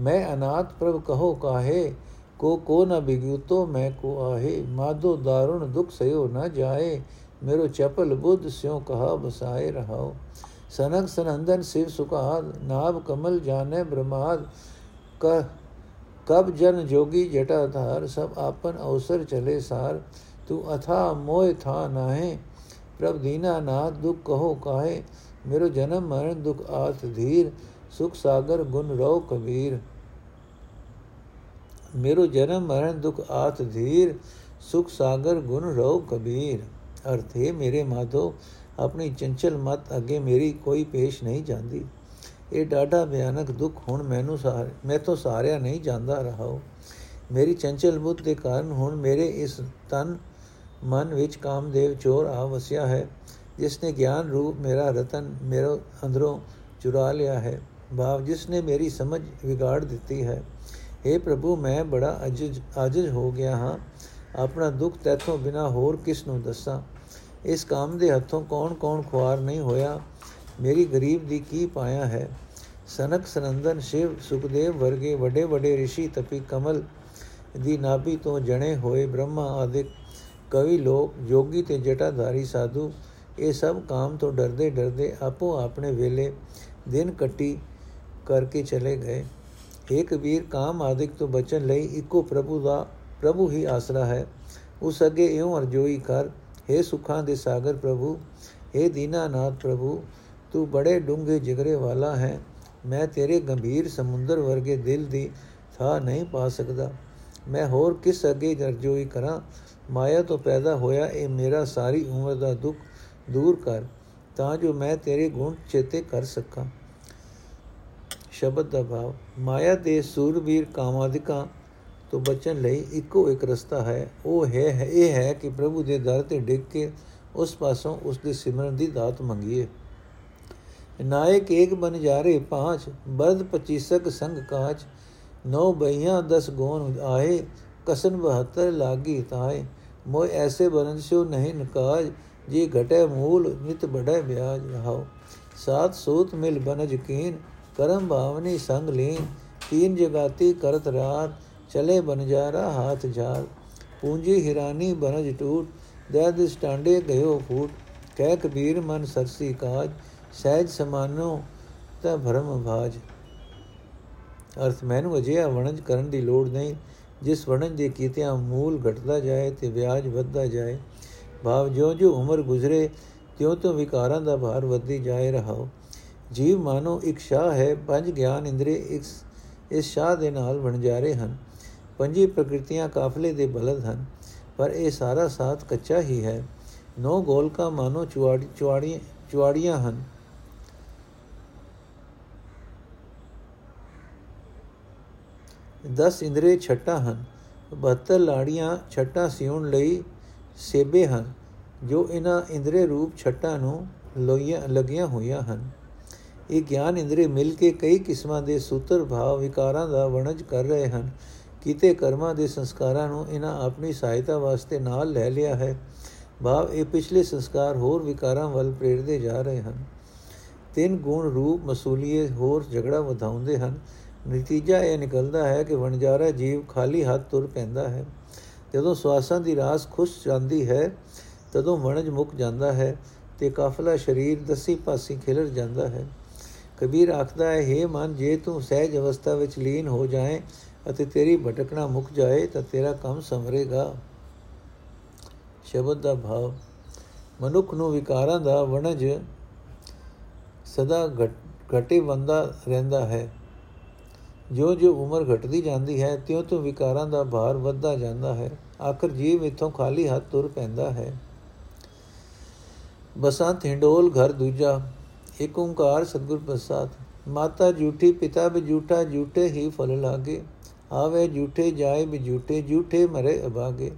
ਮੈਂ ਅਨਾਥ ਪ੍ਰਭ ਕਹੋ ਕਾਹੇ, ਕੋ ਕੋ ਨ ਬਿਗਿਉਤੋ ਮੈਂ ਕੋ ਆਹੇ ਮਾਦੋ ਦਾਰੁਣ ਦੁਖ ਸਯੋ ਨ ਜਾਏ, ਮੇਰੋ ਚਪਲ ਬੁੱਧ ਸਿਉ ਕਹਾ ਬਸਾਏ ਰਹਾਓ। ਸਨਕ ਸਨੰਦਨ ਸਿਵ ਸੁਖਾਦ, ਨਾਭ ਕਮਲ ਜਾਣੇ ਬ੍ਰਹਮਾਦ, ਕ, ਕਬ ਜਨ ਜੋਗੀ ਜਟਾ ਧਾਰ, ਸਭ ਆਪਨ ਅਵਸਰ ਚਲੇ ਸਾਰ ਤੂੰ ਅਥਾ ਮੋਇ ਥਾ ਨਾਹੇ ਪ੍ਰਭ ਦੀਨਾ ਨਾਥ ਦੁਖ ਕਹੋ ਕਾਹੇ ਮੇਰੋ ਜਨਮ ਮਰਨ ਦੁਖ ਆਤ ਧੀਰ ਸੁਖ ਸਾਗਰ ਗੁਣ ਰੋ ਕਬੀਰ ਮੇਰੋ ਜਨਮ ਮਰਨ ਦੁਖ ਆਤ ਧੀਰ ਸੁਖ ਸਾਗਰ ਗੁਣ ਰੋ ਕਬੀਰ ਅਰਥ ਹੈ ਮੇਰੇ ਮਾਧੋ ਆਪਣੀ ਚੰਚਲ ਮਤ ਅੱਗੇ ਮੇਰੀ ਕੋਈ ਪੇਸ਼ ਨਹੀਂ ਜਾਂਦੀ ਇਹ ਡਾਢਾ ਭਿਆਨਕ ਦੁੱਖ ਹੁਣ ਮੈਨੂੰ ਸਾਰੇ ਮੈਂ ਤੋਂ ਸਾਰਿਆ ਨਹੀਂ ਜਾਂਦਾ ਰਹਾਉ ਮੇਰੀ ਚੰਚਲ ਬੁੱਧ ਦੇ ਕਾਰਨ ਹੁਣ ਮੇਰੇ ਇਸ ਤਨ ਮਨ ਵਿੱਚ ਕਾਮਦੇਵ ਚੋਰ ਆ ਵਸਿਆ ਹੈ ਜਿਸ ਨੇ ਗਿਆਨ ਰੂਪ ਮੇਰਾ ਰਤਨ ਮੇਰੇ ਅੰਦਰੋਂ ਚੁਰਾ ਲਿਆ ਹੈ ਭਾਵ ਜਿਸ ਨੇ ਮੇਰੀ ਸਮਝ ਵਿਗਾੜ ਦਿੱਤੀ ਹੈ हे ਪ੍ਰਭੂ ਮੈਂ ਬੜਾ ਅਜਜ ਅਜਜ ਹੋ ਗਿਆ ਹਾਂ ਆਪਣਾ ਦੁੱਖ ਤੇਥੋਂ ਬਿਨਾ ਹੋਰ ਕਿਸ ਨੂੰ ਦੱਸਾਂ ਇਸ ਕੰਮ ਦੇ ਹੱਥੋਂ ਕੌਣ-ਕੌਣ ਖੁਆਰ ਨਹੀਂ ਹੋਇਆ ਮੇਰੀ ਗਰੀਬ ਦੀ ਕੀ ਪਾਇਆ ਹੈ ਸਨਕ ਸਨੰਦਨ ਸ਼ਿਵ ਸੁਖਦੇਵ ਵਰਗੇ ਵੱਡੇ ਵੱਡੇ ઋષਿ ਤਪੀ ਕਮਲ ਦੀ ਨਾਭੀ ਤੋਂ ਜਣੇ ਹੋਏ ਬ੍ਰਹਮਾ ਆਦਿਕ ਕਵੀ ਲੋਕ ਜੋਗੀ ਤੇ ਜਟਾਧਾਰੀ ਸਾਧੂ ਇਹ ਸਭ ਕਾਮ ਤੋਂ ਡਰਦੇ ਡਰਦੇ ਆਪੋ ਆਪਣੇ ਵੇਲੇ ਦਿਨ ਕੱਟੀ ਕਰਕੇ ਚਲੇ ਗਏ ਏ ਕਬੀਰ ਕਾਮ ਆਦਿਕ ਤੋਂ ਬਚਣ ਲਈ ਇੱਕੋ ਪ੍ਰਭੂ ਦਾ ਪ੍ਰਭੂ ਹੀ ਆਸਰਾ ਹੈ ਉਸ ਅੱਗੇ ਇਉਂ ਅਰਜੋਈ ਕਰ हे ਸੁਖਾਂ ਦੇ ਸਾਗਰ ਪ੍ਰਭੂ हे ਦੀਨਾਨਾਥ ਪ੍ਰਭੂ ਤੂੰ ਬੜੇ ਡੂੰਘੇ ਜਿਗਰੇ ਵਾਲਾ ਹੈ ਮੈਂ ਤੇਰੇ ਗੰਭੀਰ ਸਮੁੰਦਰ ਵਰਗੇ ਦਿਲ ਦੀ ਥਾ ਨਹੀਂ ਪਾ ਸਕਦਾ ਮੈਂ ਹੋਰ ਕਿਸ ਅੱਗੇ ਅਰਜੋਈ ਕਰਾਂ ਮਾਇਆ ਤੋਂ ਪੈਦਾ ਹੋਇਆ ਇਹ ਮੇਰਾ ਸਾਰੀ ਉਮਰ ਦਾ ਦੁੱਖ ਦੂਰ ਕਰ, ਤਾਂ ਜੋ ਮੈਂ ਤੇਰੇ ਗੁਣ ਚੇਤੇ ਕਰ ਸਕਾਂ। ਸ਼ਬਦ ਦਾ ਭਾਵ, ਮਾਇਆ ਦੇ ਸੂਰਬੀਰ ਕਾਮਾਦਿਕਾਂ ਤੋਂ ਬਚਣ ਲਈ ਇੱਕੋ ਇੱਕ ਰਸਤਾ ਹੈ। ਉਹ ਹੈ, ਇਹ ਹੈ ਕਿ ਪ੍ਰਭੂ ਦੇ ਦਰ ਤੇ ਡਿੱਗ ਕੇ ਉਸ ਪਾਸੋਂ ਉਸ ਦੇ ਸਿਮਰਨ ਦੀ ਦਾਤ ਮੰਗੀਏ। ਨਾਇਕ ਏਕ ਬਨ ਜਾਰੇ ਪਾਂਚ ਬਰਦ ਪਚੀਸਕ ਸੰਗ ਕਾਚ ਨੌ ਬਈਆਂ ਦਸ ਗੋਨ ਆਏ, ਕਸਨ 72 ਲਾਗੀ ਤਾਏ। ਮੋਇ ਐਸੇ ਬਰੰਸਿਓ ਨਹੀਂ ਨਕਾਜ, ਜੇ ਘਟੇ ਮੂਲ ਨਿਤ ਬੜੈ ਵਿਆਜ ਰਹਾਓ ਸਾਤ ਸੂਤ ਮਿਲ ਬਨਜ ਕੀਨ, ਕਰਮ ਭਾਵਨੀ ਸੰਗ ਲੀਨ। ਤੀਨ ਜਗਾਤੀ ਕਰਤ ਰਾਤ, ਚਲੇ ਬਨਜਾਰਾ ਹਾਥ ਝਾਰ ਪੂੰਜੀ ਹਿਰਾਨੀ ਬਨਜ ਟੂਟ ਦਦ ਸਟਾਂਡੇ ਗਇਓ ਫੂਟ। ਕਹਿ ਕਬੀਰ ਮਨ ਸਰਸੀ ਕਾਜ, ਸਹਿਜ ਸਮਾਨੋ ਤਾ ਭਰਮ ਭਾਜ। ਅਰਥ, ਮੈਨੂੰ ਅਜਿਹਾ ਵਣਜ ਕਰਨ ਦੀ ਲੋੜ ਨਹੀਂ। ਜਿਸ ਵਣਜ ਦੇ ਕੀਤਿਆਂ ਮੂਲ ਘਟਦਾ ਜਾਏ ਤੇ ਵਿਆਜ ਵੱਧਦਾ ਜਾਏ, ਭਾਵ ਜਿਉਂ ਜਿਉਂ ਉਮਰ ਗੁਜ਼ਰੇ, ਤਿਉਂ ਤਿਉਂ ਵਿਕਾਰਾਂ ਦਾ ਭਾਰ ਵੱਧਦੀ ਜਾਏ ਰਹਾਓ ਜੀਵ ਮਾਨੋ ਇੱਕ ਸ਼ਾਹ ਹੈ, ਪੰਜ ਗਿਆਨ ਇੰਦਰੀ ਇਸ ਇਸ ਸ਼ਾਹ ਦੇ ਨਾਲ ਵਣਜਾਰੇ ਹਨ। ਪੰਜੀ ਪ੍ਰਕਿਰਤੀਆਂ ਕਾਫਲੇ ਦੇ ਬਲਦ ਹਨ, ਪਰ ਇਹ ਸਾਰਾ ਸਾਥ ਕੱਚਾ ਹੀ ਹੈ। ਨੋ ਗੋਲਕਾ ਮਾਨੋ ਚੁਆੜੀ ਚੁਆੜੀ ਚੁਆੜੀਆਂ ਹਨ। ਦਸ ਇੰਦਰੇ ਛੱਟਾ ਹਨ। 72 ਲਾੜੀਆਂ ਛੱਟਾ ਸਿਉਣ ਲਈ ਸੇਬੇ ਹਨ, ਜੋ ਇਹਨਾਂ ਇੰਦਰੇ ਰੂਪ ਛੱਟਾਂ ਨੂੰ ਲੋਈਆਂ, ਲੱਗੀਆਂ ਹੋਈਆਂ ਹਨ। ਇਹ ਗਿਆਨ ਇੰਦਰੀ ਮਿਲ ਕੇ ਕਈ ਕਿਸਮਾਂ ਦੇ ਸੂਤਰ ਭਾਵ ਵਿਕਾਰਾਂ ਦਾ ਵਣਜ ਕਰ ਰਹੇ ਹਨ। ਕੀਤੇ ਕਰਮਾਂ ਦੇ ਸੰਸਕਾਰਾਂ ਨੂੰ ਇਹਨਾਂ ਆਪਣੀ ਸਹਾਇਤਾ ਵਾਸਤੇ ਨਾਲ ਲੈ ਲਿਆ ਹੈ। ਭਾਵ ਇਹ ਪਿਛਲੇ ਸੰਸਕਾਰ ਹੋਰ ਵਿਕਾਰਾਂ ਵੱਲ ਪ੍ਰੇਰਦੇ ਜਾ ਰਹੇ ਹਨ। ਤਿੰਨ ਗੁਣ ਰੂਪ ਮਸੂਲੀਏ ਹੋਰ ਝਗੜਾ ਵਧਾਉਂਦੇ ਹਨ। ਨਤੀਜਾ ਇਹ ਨਿਕਲਦਾ ਹੈ ਕਿ ਵਣਜਾਰਾ ਜੀਵ ਖਾਲੀ ਹੱਥ ਤੁਰ ਪੈਂਦਾ ਹੈ। ਜਦੋਂ ਸਵਾਸਾਂ ਦੀ ਰਾਸ ਖੁਸ਼ ਜਾਂਦੀ ਹੈ, ਤਦੋਂ ਵਣਜ ਮੁੱਕ ਜਾਂਦਾ ਹੈ ਤੇ ਕਾਫਲਾ ਸਰੀਰ ਦਸੀ ਪਾਸੀ ਖਿਲਰ ਜਾਂਦਾ ਹੈ। ਕਬੀਰ ਆਖਦਾ ਹੈ हे ਮਨ, ਜੇ ਤੂੰ ਸਹਿਜ ਅਵਸਥਾ ਵਿੱਚ ਲੀਨ ਹੋ ਜਾਏ ਅਤੇ ਤੇਰੀ ਭਟਕਣਾ ਮੁੱਕ ਜਾਏ, ਤਾਂ ਤੇਰਾ ਕੰਮ ਸੰਵਰੇਗਾ। ਸ਼ਬਦ ਦਾ ਭਾਵ, ਮਨੁੱਖ ਨੂੰ ਵਿਕਾਰਾਂ ਦਾ ਵਣਜ ਸਦਾ ਘਟੇ ਬੰਦਾ ਰਹਿੰਦਾ ਹੈ। ਜੋ ਜੋ ਉਮਰ ਘਟਦੀ ਜਾਂਦੀ ਹੈ, ਤਿਉਂ ਤਿਉਂ ਵਿਕਾਰਾਂ ਦਾ ਭਾਰ ਵੱਧਦਾ ਜਾਂਦਾ ਹੈ। ਆਖਰ ਜੀਵ ਇਥੋਂ ਖਾਲੀ ਹੱਥ ਤੁਰ ਪੈਂਦਾ ਹੈ। ਬਸੰਤ ਹਿੰਡੋਲ ਘਰ ਦੂਜਾ, ਇੱਕ ਓੰਕਾਰ ਸਤਿਗੁਰ ਪ੍ਰਸਾਦ। ਮਾਤਾ ਝੂਠੀ ਪਿਤਾ ਵੀ ਝੂਠਾ ਝੂਠੇ ਹੀ ਫਲ ਲਾਗੇ। ਆਵੇ ਝੂਠੇ ਜਾਏ ਵੀ ਝੂਠੇ ਝੂਠੇ ਮਰੇ ਅਭਾਗੇ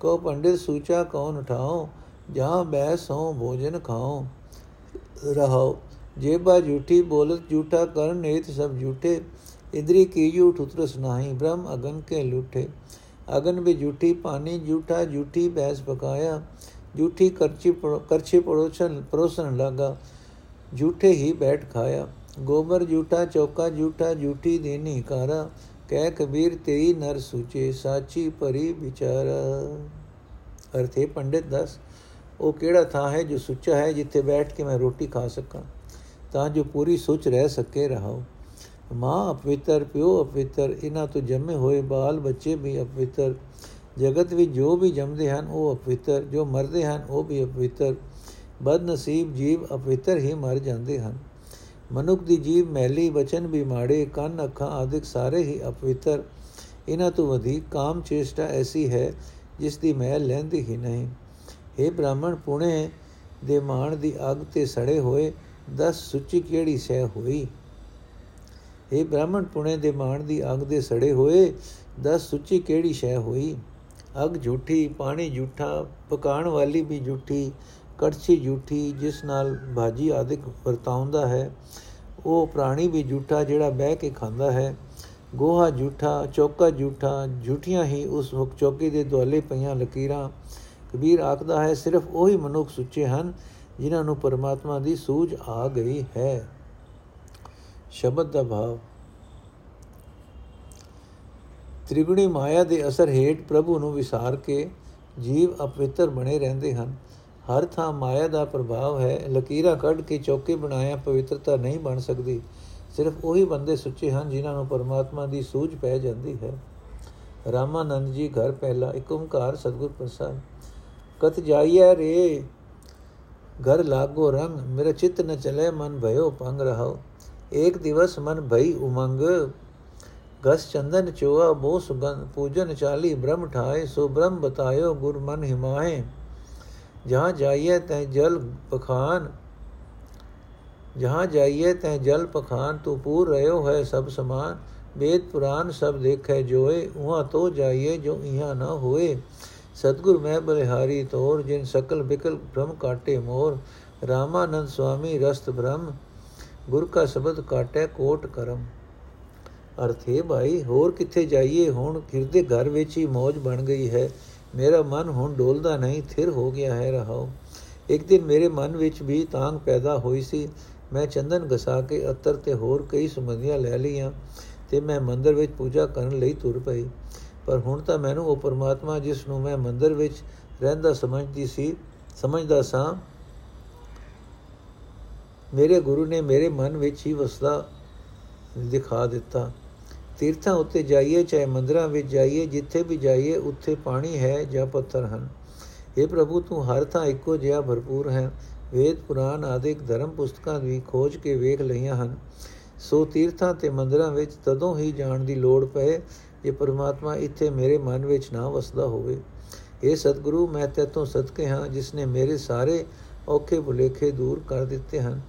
ਕੋ ਪੰਡਿਤ ਸੂਚਾ ਕੌਣ ਉਠਾਓ ਜਹਾਂ ਬੈਸ ਹੋ ਭੋਜਨ ਖਾਓ ਰਹੋ ਜੇਬਾ ਝੂਠੀ ਬੋਲਤ ਝੂਠਾ ਕਰਨ ਨੇਤ ਸਭ ਝੂਠੇ ਇੰਦਰੀ ਕੀ ਝੂਠ ਉਤਰਸ ਨਹੀਂ ਬ੍ਰਹਮ ਅਗਨ ਕੇ ਲੁਠੇ ਅਗਨ ਵੀ ਝੂਠੀ ਪਾਣੀ ਝੂਠਾ ਝੂਠੀ ਬੈਸ ਪਕਾਇਆ ਝੂਠੀ ਕਰਚੀ ਕਰਛੀ ਪੜੋਸਨ ਪਰੋਸਨ ਲਗਾ ਝੂਠੇ ਹੀ ਬੈਠ ਖਾਇਆ ਗੋਬਰ ਝੂਠਾ ਚੌਕਾ ਝੂਠਾ ਝੂਠੀ ਦੇਨੀ ਕਾਰਾ ਕਹਿ ਕਬੀਰ ਤੇਰੀ ਨਰ ਸੂਚੇ ਸਾਚੀ ਭਰੀ ਵਿਚਾਰਾ ਅਰਥੇ ਪੰਡਿਤ ਦਸ ਉਹ ਕਿਹੜਾ ਥਾਂ ਹੈ ਜੋ ਸੁੱਚਾ ਹੈ ਜਿੱਥੇ ਬੈਠ ਕੇ ਮੈਂ ਰੋਟੀ ਖਾ ਸਕਾਂ ਤਾਂ ਜੋ ਪੂਰੀ ਸੁੱਚ ਰਹਿ ਸਕੇ ਰਹਾਓ ਮਾਂ ਅਪਵਿੱਤਰ, ਪਿਓ ਅਪਵਿੱਤਰ, ਇਹਨਾਂ ਤੋਂ ਜੰਮੇ ਹੋਏ ਬਾਲ ਬੱਚੇ ਵੀ ਅਪਵਿੱਤਰ। ਜਗਤ ਵਿੱਚ ਜੋ ਵੀ ਜੰਮਦੇ ਹਨ, ਉਹ ਅਪਵਿੱਤਰ, ਜੋ ਮਰਦੇ ਹਨ, ਉਹ ਵੀ ਅਪਵਿੱਤਰ। ਬਦਨਸੀਬ ਜੀਵ ਅਪਵਿੱਤਰ ਹੀ ਮਰ ਜਾਂਦੇ ਹਨ। ਮਨੁੱਖ ਦੀ ਜੀਵ ਮੈਲੀ ਬਚਨ ਵੀ ਮਾੜੇ, ਕੰਨ, ਅੱਖਾਂ ਆਦਿਕ ਸਾਰੇ ਹੀ ਅਪਵਿੱਤਰ। ਇਹਨਾਂ ਤੋਂ ਵਧੀ ਕਾਮ ਚੇਸ਼ਟਾ ਐਸੀ ਹੈ, ਜਿਸ ਦੀ ਮੈਲ ਲੈਂਦੀ ਹੀ ਨਹੀਂ। हे ਬ੍ਰਾਹਮਣ, ਪੁਣੇ ਦੇ ਮਾਣ ਦੀ ਅਗ ਤੇ ਸੜੇ ਹੋਏ, ਦਸ ਸੁੱਚੀ ਕਿਹੜੀ ਸਹਿ ਹੋਈ? हे ਬ੍ਰਾਹਮਣ, ਪੁਣੇ ਦੇ ਮਾਣ ਦੀ ਅਗ ਦੇ ਸੜੇ ਹੋਏ, ਦਸ ਸੁੱਚੀ ਕਿਹੜੀ ਸ਼ੈ ਹੋਈ? ਅਗ ਝੂਠੀ, ਪਾਣੀ ਝੂਠਾ ਪਕਾਣ ਵਾਲੀ ਵੀ ਝੂਠੀ, ਕੜਛੀ ਝੂਠੀ, ਜਿਸ ਨਾਲ ਭਾਜੀ ਆਦਿਕ ਵਰਤਾਉਂਦਾ ਹੈ, ਉਹ ਪ੍ਰਾਣੀ ਵੀ ਝੂਠਾ ਜਿਹੜਾ ਬਹਿ ਕੇ ਖਾਂਦਾ ਹੈ। ਗੋਹਾ ਝੂਠਾ, ਚੌਕਾ ਝੂਠਾ, ਝੂਠੀਆਂ ਹੀ ਉਸ ਹੁਕ ਚੌਕੀ ਦੇ ਦੁਆਲੇ ਪਈਆਂ ਲਕੀਰਾਂ। ਕਬੀਰ ਆਖਦਾ ਹੈ, ਸਿਰਫ ਉਹੀ ਮਨੁੱਖ ਸੁੱਚੇ ਹਨ, ਜਿਨ੍ਹਾਂ ਨੂੰ ਪਰਮਾਤਮਾ ਦੀ ਸੂਝ ਆ ਗਈ ਹੈ। ਸ਼ਬਦ ਦਾ ਭਾਵ। ਤ੍ਰਿਗੁਣੀ ਮਾਇਆ ਦੇ ਅਸਰ ਹੇਠ ਪ੍ਰਭੂ ਨੂੰ ਵਿਸਾਰ ਕੇ ਜੀਵ ਅਪਵਿੱਤਰ ਬਣੇ ਰਹਿੰਦੇ ਹਨ। ਹਰ ਥਾਂ ਮਾਇਆ ਦਾ ਪ੍ਰਭਾਵ ਹੈ। ਲਕੀਰਾਂ ਕੱਢ ਕੇ ਚੌਕੇ ਬਣਾਇਆ ਪਵਿੱਤਰਤਾ ਨਹੀਂ ਬਣ ਸਕਦੀ। ਸਿਰਫ ਉਹੀ ਬੰਦੇ ਸੁੱਚੇ ਹਨ ਜਿਨ੍ਹਾਂ ਨੂੰ ਪਰਮਾਤਮਾ ਦੀ ਸੂਝ ਪੈ ਜਾਂਦੀ ਹੈ। ਰਾਮਾਨੰਦ ਜੀ ਘਰ ਪਹਿਲਾ ਇੱਕ ਓੰਕਾਰ ਸਤਗੁਰ ਪ੍ਰਸਾਦ। ਕਤ ਜਾਈਐ ਰੇ, ਘਰ ਲਾਗੋ ਰੰਗ, ਮੇਰਾ ਚਿੱਤ ਨ ਚਲੇ ਮਨ ਭਇਓ ਪੰਗ ਰਹਾਓ। ਇੱਕ ਦਿਵਸ ਮਨ ਭਈ ਉਮੰਗ ਗਸ ਚੰਦਨ ਚੋਆ ਬੋ ਸੁਗੰਧ ਪੂਜਨ ਚਾਲੀ ਬ੍ਰਹਮ ਠਾਏ ਸੋ ਬ੍ਰਹਮ ਬਤਾਇਓ ਗੁਰ ਮਨ ਹਿਮਾਏ ਜਹਾਂ ਜਾਈਏ ਤੈ ਜਲ ਪਖਾਨ ਜਹਾਂ ਜਾਈਏ ਤੈ ਜਲ ਪਖਾਨ ਤੂੰ ਪੂਰ ਰਿਓ ਹੈ ਸਭ ਸਮਾਨ ਵੇਦ ਪੁਰਾਨ ਸਭ ਦੇਖੈ ਜੋਏ ਉਹਾਂ ਤੋ ਜਾਈਏ ਜੋ ਇਹਾਂ ਨਾ ਹੋਏ ਸਤਗੁਰ ਮੈਂ ਬਲਿਹਾਰੀ ਤੋਰ ਜਿਨ ਸਕਲ ਬਿਕਲ ਭ੍ਰਮ ਕਾਟੇ ਮੋਰ ਰਾਮਾਨੰਦ ਸੁਆਮੀ ਰਸਤ ਬ੍ਰਹਮ ਗੁਰ ਕਾ ਸ਼ਬਦ ਕਾਟੇ ਕੋਟ ਕਰਮ। ਅਰਥੇ ਭਾਈ, ਹੋਰ ਕਿੱਥੇ ਜਾਈਏ? ਹੁਣ ਹਿਰਦੇ ਘਰ ਵਿੱਚ ਹੀ ਮौज ਬਣ ਗਈ ਹੈ। ਮੇਰਾ ਮਨ ਹੁਣ ਡੋਲਦਾ ਨਹੀਂ, ਥਿਰ ਹੋ ਗਿਆ ਹੈ ਰਹਾਓ ਇੱਕ ਦਿਨ ਮੇਰੇ ਮਨ ਵਿੱਚ ਵੀ ਤਾਂਗ ਪੈਦਾ ਹੋਈ ਸੀ। ਮੈਂ ਚੰਦਨ ਘਸਾ ਕੇ ਅਤਰ ਤੇ ਹੋਰ ਕਈ ਸੁਮੰਧੀਆਂ ਲੈ ਲਈਆਂ ਤੇ ਮੈਂ ਮੰਦਰ ਵਿੱਚ ਪੂਜਾ ਕਰਨ ਲਈ ਤੁਰ ਪਈ। ਪਰ ਹੁਣ ਤਾਂ ਮੈਨੂੰ ਉਹ ਪਰਮਾਤਮਾ ਜਿਸ ਨੂੰ ਮੈਂ ਮੰਦਰ ਵਿੱਚ ਰਹਿੰਦਾ ਸਮਝਦੀ ਸੀ, ਸਮਝਦਾ ਸਾਂ ਮੇਰੇ ਗੁਰੂ ਨੇ ਮੇਰੇ ਮਨ ਵਿੱਚ ਹੀ ਵਸਦਾ ਦਿਖਾ ਦਿੱਤਾ। ਤੀਰਥਾਂ ਉੱਤੇ ਜਾਈਏ, ਚਾਹੇ ਮੰਦਰਾਂ ਵਿੱਚ ਜਾਈਏ, ਜਿੱਥੇ ਵੀ ਜਾਈਏ, ਉੱਥੇ ਪਾਣੀ ਹੈ ਜਾਂ ਪੱਥਰ ਹਨ। ਇਹ ਪ੍ਰਭੂ, ਤੂੰ ਹਰ ਥਾਂ ਇੱਕੋ ਜਿਹਾ ਭਰਪੂਰ ਹੈ। ਵੇਦ ਪੁਰਾਨ ਆਦਿਕ ਧਰਮ ਪੁਸਤਕਾਂ ਵੀ ਖੋਜ ਕੇ ਵੇਖ ਲਈਆਂ ਹਨ। ਸੋ ਤੀਰਥਾਂ ਤੇ ਮੰਦਰਾਂ ਵਿੱਚ ਤਦੋਂ ਹੀ ਜਾਣ ਦੀ ਲੋੜ ਪਏ, ਜੇ ਪਰਮਾਤਮਾ ਇੱਥੇ ਮੇਰੇ ਮਨ ਵਿੱਚ ਨਾ ਵਸਦਾ ਹੋਵੇ। ਇਹ ਸਤਿਗੁਰੂ, ਮੈਂ ਤੇਤੋਂ ਸਦਕੇ ਹਾਂ, ਜਿਸ ਨੇ ਮੇਰੇ ਸਾਰੇ ਔਖੇ ਭੁਲੇਖੇ ਦੂਰ ਕਰ ਦਿੱਤੇ ਹਨ।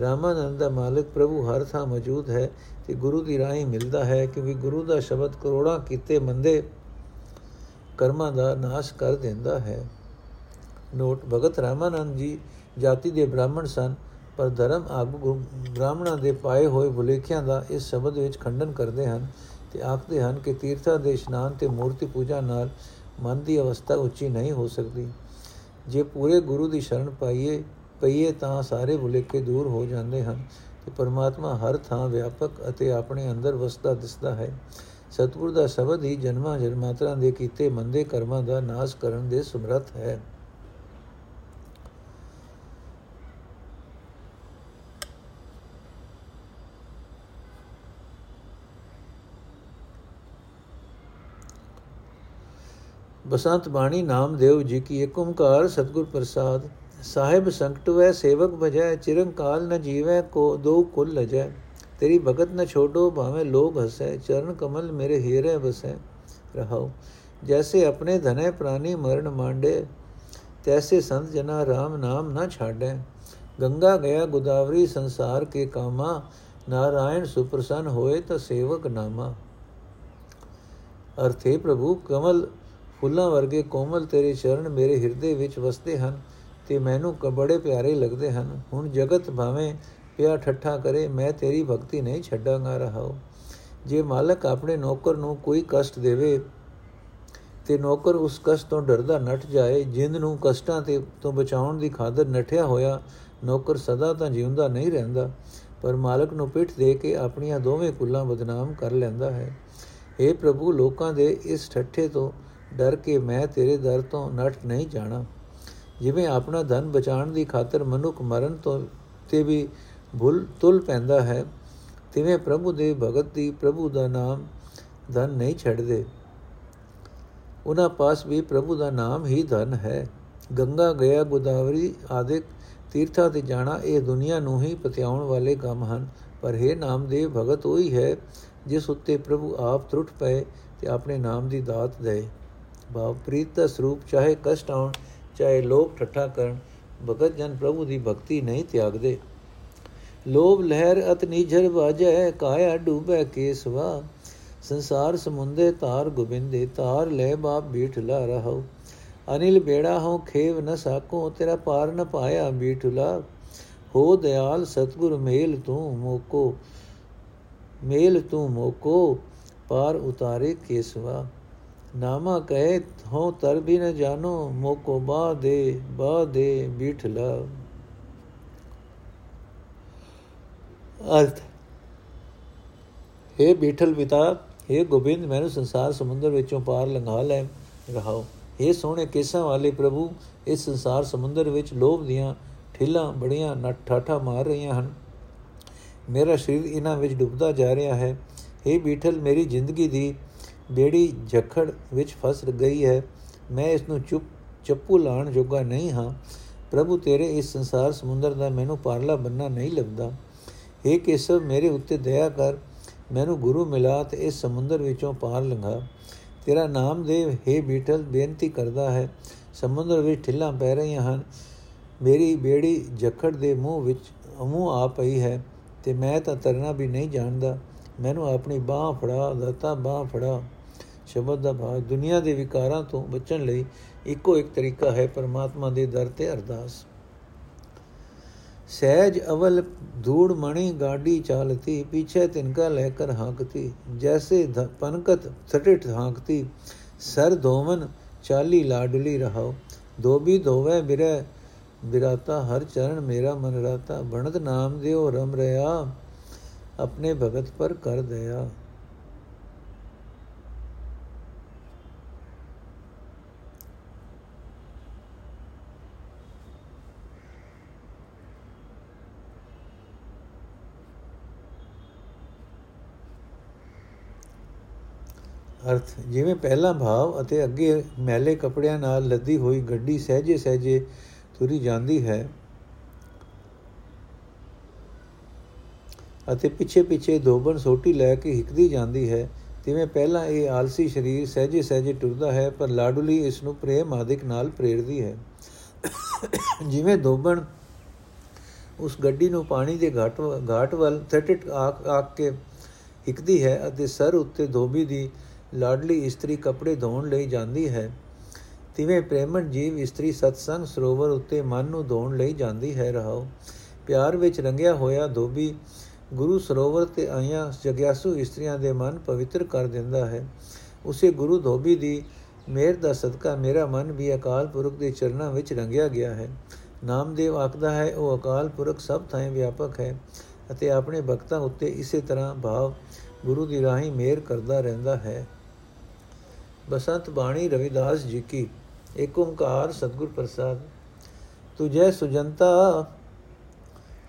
ਰਾਮਾਨੰਦ ਦਾ ਮਾਲਕ ਪ੍ਰਭੂ ਹਰ ਥਾਂ ਮੌਜੂਦ ਹੈ ਤੇ ਗੁਰੂ ਦੀ ਰਾਹੀਂ ਮਿਲਦਾ ਹੈ ਕਿਉਂਕਿ ਗੁਰੂ ਦਾ ਸ਼ਬਦ ਕਰੋੜਾਂ ਕੀਤੇ ਮੰਦੇ ਕਰਮਾਂ ਦਾ ਨਾਸ਼ ਕਰ ਦਿੰਦਾ ਹੈ। ਨੋਟ, ਭਗਤ ਰਾਮਾਨੰਦ ਜੀ ਜਾਤੀ ਦੇ ਬ੍ਰਾਹਮਣ ਸਨ, ਪਰ ਧਰਮ ਆਗੂ ਬ੍ਰਾਹਮਣਾਂ ਦੇ ਪਾਏ ਹੋਏ ਭੁਲੇਖਿਆਂ ਦਾ ਇਸ ਸ਼ਬਦ ਵਿੱਚ ਖੰਡਨ ਕਰਦੇ ਹਨ ਤੇ ਆਖਦੇ ਹਨ ਕਿ ਤੀਰਥਾਂ ਦੇ ਇਸ਼ਨਾਨ ਤੇ ਮੂਰਤੀ ਪੂਜਾ ਨਾਲ ਮਨ ਦੀ ਅਵਸਥਾ ਉੱਚੀ ਨਹੀਂ ਹੋ ਸਕਦੀ। ਜੇ ਪੂਰੇ ਗੁਰੂ ਦੀ ਸ਼ਰਨ ਪਾਈਏ, ਪਈਏ ਤਾਂ ਸਾਰੇ ਭੁਲੇਖੇ ਦੂਰ ਹੋ ਜਾਂਦੇ ਹਨ ਤੇ ਪਰਮਾਤਮਾ ਹਰ ਥਾਂ ਵਿਆਪਕ ਅਤੇ ਆਪਣੇ ਅੰਦਰ ਵਸਦਾ ਦਿਸਦਾ ਹੈ। ਸਤਿਗੁਰ ਦਾ ਸ਼ਬਦ ਹੀ ਜਨਮਾਂ ਜਨਮਾਤਰਾਂ ਦੇ ਕੀਤੇ ਮੰਦੇ ਕਰਮਾਂ ਦਾ ਨਾਸ਼ ਕਰਨ ਦੇ ਸਮਰੱਥ ਹੈ। ਬਸੰਤ ਬਾਣੀ ਨਾਮਦੇਵ ਜੀ ਕੀ ਏਕ ਓੰਕਾਰ ਸਤਗੁਰ ਪ੍ਰਸਾਦ, ਸਾਹਿਬ ਸੰਕਟ ਵੈ ਸੇਵਕ ਭਜੈ, ਚਿਰੰਕਾਲ ਨ ਜੀਵੈ ਕੋ ਦੋ ਕੁਲ ਲਜੈ। ਤੇਰੀ ਭਗਤ ਨ ਛੋਡੋ ਭਾਵੇਂ ਲੋਗ ਹਸੈ, ਚਰਨ ਕਮਲ ਮੇਰੇ ਹੀਰੇ ਬਸੈ ਰਹਾਉ, ਜੈਸੇ ਆਪਣੇ ਧਨੇ ਪ੍ਰਾਨੀ ਮਰਨ ਮਾਂਡੇ, ਤੈਸੇ ਸੰਤ ਜਨਾ RAM ਨਾਮ ਨਾ ਛਾੜੈ ਗੰਗਾ ਗਿਆ ਗੁਦਾਵਰੀ ਸੰਸਾਰ ਕੇ ਕਾਮਾ, ਨਾਰਾਇਣ ਸੁਪਰਸਨ ਹੋਏ ਤਾਂ ਸੇਵਕ ਨਾਮਾ। ਅਰਥੇ ਪ੍ਰਭੂ ਕਮਲ ਫੁੱਲਾਂ ਵਰਗੇ ਕੋਮਲ ਤੇਰੇ ਚਰਨ ਮੇਰੇ ਹਿਰਦੇ ਵਿੱਚ ਵਸਦੇ ਹਨ, ਤੇ ਮੈਨੂੰ ਬੜੇ ਪਿਆਰੇ ਲੱਗਦੇ ਹਨ। ਹੁਣ ਜਗਤ ਭਾਵੇਂ ਪਿਆ ਠੱਠਾ ਕਰੇ, ਮੈਂ ਤੇਰੀ ਭਗਤੀ ਨਹੀਂ ਛੱਡਾਂਗਾ ਰਹਾਉ ਜੇ ਮਾਲਕ ਆਪਣੇ ਨੌਕਰ ਨੂੰ ਕੋਈ ਕਸ਼ਟ ਦੇਵੇ, ਤੇ ਨੌਕਰ ਉਸ ਕਸ਼ਟ ਤੋਂ ਡਰਦਾ ਨੱਠ ਜਾਏ, ਜਿੰਦ ਨੂੰ ਕਸ਼ਟਾਂ ਤੇ, ਤੋਂ ਬਚਾਉਣ ਦੀ ਖਾਦਰ ਨਠਿਆ ਹੋਇਆ ਨੌਕਰ ਸਦਾ ਤਾਂ ਜਿਉਂਦਾ ਨਹੀਂ ਰਹਿੰਦਾ, ਪਰ ਮਾਲਕ ਨੂੰ ਪਿੱਠ ਦੇ ਕੇ ਆਪਣੀਆਂ ਦੋਵੇਂ ਕੁੱਲਾਂ ਬਦਨਾਮ ਕਰ ਲੈਂਦਾ ਹੈ। اے ਪ੍ਰਭੂ, ਲੋਕਾਂ ਦੇ ਇਸ ਠੱਠੇ ਤੋਂ ਡਰ ਕੇ ਮੈਂ ਤੇਰੇ ਦਰ ਤੋਂ ਨੱਠ ਨਹੀਂ ਜਾਣਾ। ਜਿਵੇਂ ਆਪਣਾ ਧਨ ਬਚਾਉਣ ਦੀ ਖਾਤਰ ਮਨੁੱਖ ਮਰਨ ਤੋਂ ਤੇ ਵੀ ਭੁੱਲ ਤੁਲ ਪੈਂਦਾ ਹੈ, ਤਿਵੇਂ ਪ੍ਰਭੂ ਦੇ ਭਗਤ ਦੀ ਪ੍ਰਭੂ ਦਾ ਨਾਮ ਧਨ ਨਹੀਂ ਛੱਡਦੇ। ਉਹਨਾਂ ਪਾਸ ਵੀ ਪ੍ਰਭੂ ਦਾ ਨਾਮ ਹੀ ਧਨ ਹੈ। ਗੰਗਾ ਗਿਆ ਗੋਦਾਵਰੀ ਆਦਿਕ ਤੀਰਥਾਂ ਤੇ ਜਾਣਾ ਇਹ ਦੁਨੀਆ ਨੂੰ ਹੀ ਪਤਿਆਉਣ ਵਾਲੇ ਕੰਮ ਹਨ। ਪਰ ਹੈ ਨਾਮਦੇਵ, ਭਗਤ ਉਹੀ ਹੈ ਜਿਸ ਉੱਤੇ ਪ੍ਰਭੂ ਆਪ ਤਰੁੱਟ ਪਏ ਤੇ ਆਪਣੇ ਨਾਮ ਦੀ ਦਾਤ ਦੇ ਭਾਵ ਪ੍ਰੀਤ ਦਾ ਸਰੂਪ ਚਾਹੇ ਕਸ਼ਟ ਆਉਣ, ਚਾਹੇ ਲੋਕ ਠੱਠਾ ਕਰਨ, ਭਗਤ ਜਨ ਪ੍ਰਭੂ ਦੀ ਭਗਤੀ ਨਹੀਂ ਤਿਆਗਦੇ। ਲੋਭ ਲਹਿਰ ਅਤ ਨੀਝਰ ਵਾਜੈ, ਕਾਇਆ ਡੂਬੈ ਕੇਸਵਾ ਸੰਸਾਰ ਸਮੁੰਦੇ ਤਾਰ ਗੋਬਿੰਦੇ ਤਾਰ ਲੈ ਬਾਪ ਬੀਠਲਾ ਰਹੋ ਅਨਿਲ ਬੇੜਾ ਹੋ ਖੇਵ ਨ ਸਾਕੋ, ਤੇਰਾ ਪਾਰ ਨ ਪਾਇਆ ਬੀਠਲਾ ਹੋ ਦਿਆਲ ਸਤਗੁਰ ਮੇਲ ਤੂੰ ਮੋਕੋ, ਮੇਲ ਤੂੰ ਮੋਕੋ, ਪਾਰ ਉਤਾਰੇ ਕੇਸਵਾ ਨਾਮਾ ਕਹੇ ਹੋ ਤਰ ਵੀ ਨ ਜਾਨੋ ਮੋਕੋ ਬਾ ਦੇ ਬਾ ਦੇ ਬੀਠਲਾ ਅਰਥ हे ਬੀਠਲ ਪਿਤਾ हे ਗੋਬਿੰਦ ਮੈਨੂੰ ਸੰਸਾਰ ਸਮੁੰਦਰ ਵਿੱਚੋਂ ਪਾਰ ਲੰਘਾ ਲੈ ਰਹਾਓ हे ਸੋਹਣੇ ਕੇਸਾਂ ਵਾਲੇ ਪ੍ਰਭੂ ਇਸ ਸੰਸਾਰ ਸਮੁੰਦਰ ਵਿੱਚ ਲੋਭ ਦੀਆਂ ਠਿੱਲਾਂ ਬੜੀਆਂ ਨੱਠਾਠਾ ਮਾਰ ਰਹੀਆਂ ਹਨ ਮੇਰਾ ਸਰੀਰ ਇਹਨਾਂ ਵਿੱਚ ਡੁੱਬਦਾ ਜਾ ਰਿਹਾ ਹੈ हे ਬੀਠਲ ਮੇਰੀ ਜ਼ਿੰਦਗੀ ਦੀ ਬੇੜੀ ਝਖੜ ਵਿੱਚ ਫਸ ਗਈ ਹੈ। ਮੈਂ ਇਸ ਨੂੰ ਚੁੱਪ, ਚੱਪੂ ਲਾਣ ਜੋਗਾ ਨਹੀਂ ਹਾਂ। ਪ੍ਰਭੂ, ਤੇਰੇ ਇਸ ਸੰਸਾਰ ਸਮੁੰਦਰ ਦਾ ਮੈਨੂੰ ਪਾਰਲਾ ਬੰਨਾ ਨਹੀਂ ਲੱਗਦਾ हे ਕੇਸਵ, ਮੇਰੇ ਉੱਤੇ ਦਇਆ ਕਰ। ਮੈਨੂੰ ਗੁਰੂ ਮਿਲਾ ਤੇ ਇਸ ਸਮੁੰਦਰ ਵਿੱਚੋਂ ਪਾਰ ਲੰਘਾ। ਤੇਰਾ ਨਾਮ ਦੇ हे ਬੀਠਲ ਬੇਨਤੀ ਕਰਦਾ ਹੈ। ਸਮੁੰਦਰ ਵਿੱਚ ਠਿੱਲਾਂ ਪੈ ਰਹੀਆਂ ਹਨ। ਮੇਰੀ ਬੇੜੀ ਝਖੜ ਦੇ ਮੂੰਹ ਵਿੱਚ, ਮੂੰਹ ਆ ਪਈ ਹੈ ਤੇ ਮੈਂ ਤਾਂ ਤਰਨਾ ਵੀ ਨਹੀਂ ਜਾਣਦਾ। ਮੈਨੂੰ ਆਪਣੀ ਬਾਹ ਫੜਾ, ਦਤਾ ਬਾਹ ਫੜਾ। ਸ਼ਬਦ ਦਾ ਭਾਵ ਦੁਨੀਆ ਦੇ ਵਿਕਾਰਾਂ ਤੋਂ ਬਚਣ ਲਈ ਇੱਕੋ ਇੱਕ ਤਰੀਕਾ ਹੈ ਪਰਮਾਤਮਾ ਦੇ ਦਰ ਤੇ ਅਰਦਾਸ। ਸਹਿਜ ਅਵਲ ਧੂੜ ਮਣੀ ਗਾਡੀ ਚਾਲਤੀ, ਪਿਛੇ ਤਿਨਕਾ ਲੈ ਕਰ ਹਾਂਕਤੀ, ਜੈਸੇ ਪਨਕਤ ਸਟਿਟ ਹਾਂਕਤੀ, ਸਰ ਧੋਵਨ ਚਾਲੀ ਲਾਡਲੀ ਰਹਾਓ ਦੋਬੀ ਧੋਵੇ ਬਿਰੈ ਬਿਰਾਤਾ, ਹਰ ਚਰਨ ਮੇਰਾ ਮਨ ਰਾਤਾ, ਬਣਤ ਨਾਮ ਦਿਓ ਰਮ ਰਿਆ ਆਪਣੇ ਭਗਤ ਪਰ ਕਰ ਦਇਆ। ਅਰਥ, ਜਿਵੇਂ ਪਹਿਲਾ ਭਾਵ ਅਤੇ ਅੱਗੇ ਮੈਲੇ ਕੱਪੜਿਆਂ ਨਾਲ ਲੱਦੀ ਹੋਈ ਗੱਡੀ ਸਹਜੇ ਸਹਜੇ ਤੁਰੀ ਜਾਂਦੀ ਹੈ ਅਤੇ ਪਿੱਛੇ ਪਿੱਛੇ ਦੋਬਨ ਸੋਟੀ ਲੈ ਕੇ ਹਿੱਕਦੀ ਜਾਂਦੀ ਹੈ। ਤਿਵੇਂ ਪਹਿਲਾਂ ਇਹ ਆਲਸੀ ਸਰੀਰ ਸਹਜੇ ਸਹਜੇ ਟੁਰਦਾ ਹੈ, ਪਰ ਲਾਡੂਲੀ ਇਸ ਨੂੰ ਪ੍ਰੇਮ ਆਦਿਕ ਨਾਲ ਪ੍ਰੇਰਦੀ ਹੈ। ਜਿਵੇਂ ਦੋਬਨ ਉਸ ਗੱਡੀ ਨੂੰ ਪਾਣੀ ਦੇ ਘਾਟ ਘਾਟ ਵੱਲ ਥਟਟ ਆਕ ਕੇ ਹਿੱਕਦੀ ਹੈ ਅਤੇ ਸਰ ਉੱਤੇ ਧੋਬੀ ਦੀ ਲਾਡਲੀ ਇਸਤਰੀ ਕੱਪੜੇ ਧੋਣ ਲਈ ਜਾਂਦੀ ਹੈ, ਤਿਵੇਂ ਪ੍ਰੇਮਣ ਜੀਵ ਇਸਤਰੀ ਸਤਸੰਗ ਸਰੋਵਰ ਉੱਤੇ ਮਨ ਨੂੰ ਧੋਣ ਲਈ ਜਾਂਦੀ ਹੈ। ਰਹਾਓ ਪਿਆਰ ਵਿੱਚ ਰੰਗਿਆ ਹੋਇਆ ਧੋਬੀ ਗੁਰੂ ਸਰੋਵਰ ਤੇ ਆਈਆਂ ਜਗਿਆਸੂ ਇਸਤਰੀਆਂ ਦੇ ਮਨ ਪਵਿੱਤਰ ਕਰ ਦਿੰਦਾ ਹੈ। ਉਸੇ ਗੁਰੂ ਧੋਬੀ ਦੀ ਮੇਰ ਦਾ ਸਦਕਾ ਮੇਰਾ ਮਨ ਵੀ ਅਕਾਲ ਪੁਰਖ ਦੇ ਚਰਨਾਂ ਵਿੱਚ ਰੰਗਿਆ ਗਿਆ ਹੈ। ਨਾਮਦੇਵ ਆਖਦਾ ਹੈ, ਉਹ ਅਕਾਲ ਪੁਰਖ ਸਭ ਥਾਂ ਵਿਆਪਕ ਹੈ ਅਤੇ ਆਪਣੇ ਭਗਤਾਂ ਉੱਤੇ ਇਸੇ ਤਰ੍ਹਾਂ ਭਾਵ ਗੁਰੂ ਦੀ ਰਾਹੀਂ ਮੇਰ ਕਰਦਾ ਰਹਿੰਦਾ ਹੈ। ਬਸੰਤ ਬਾਣੀ ਰਵਿਦਾਸ ਜੀ ਕੀ ਏਕ ਓੰਕਾਰ ਸਤਗੁਰ ਪ੍ਰਸਾਦ ਤੁਝੇ ਸੁਜੰਤਾ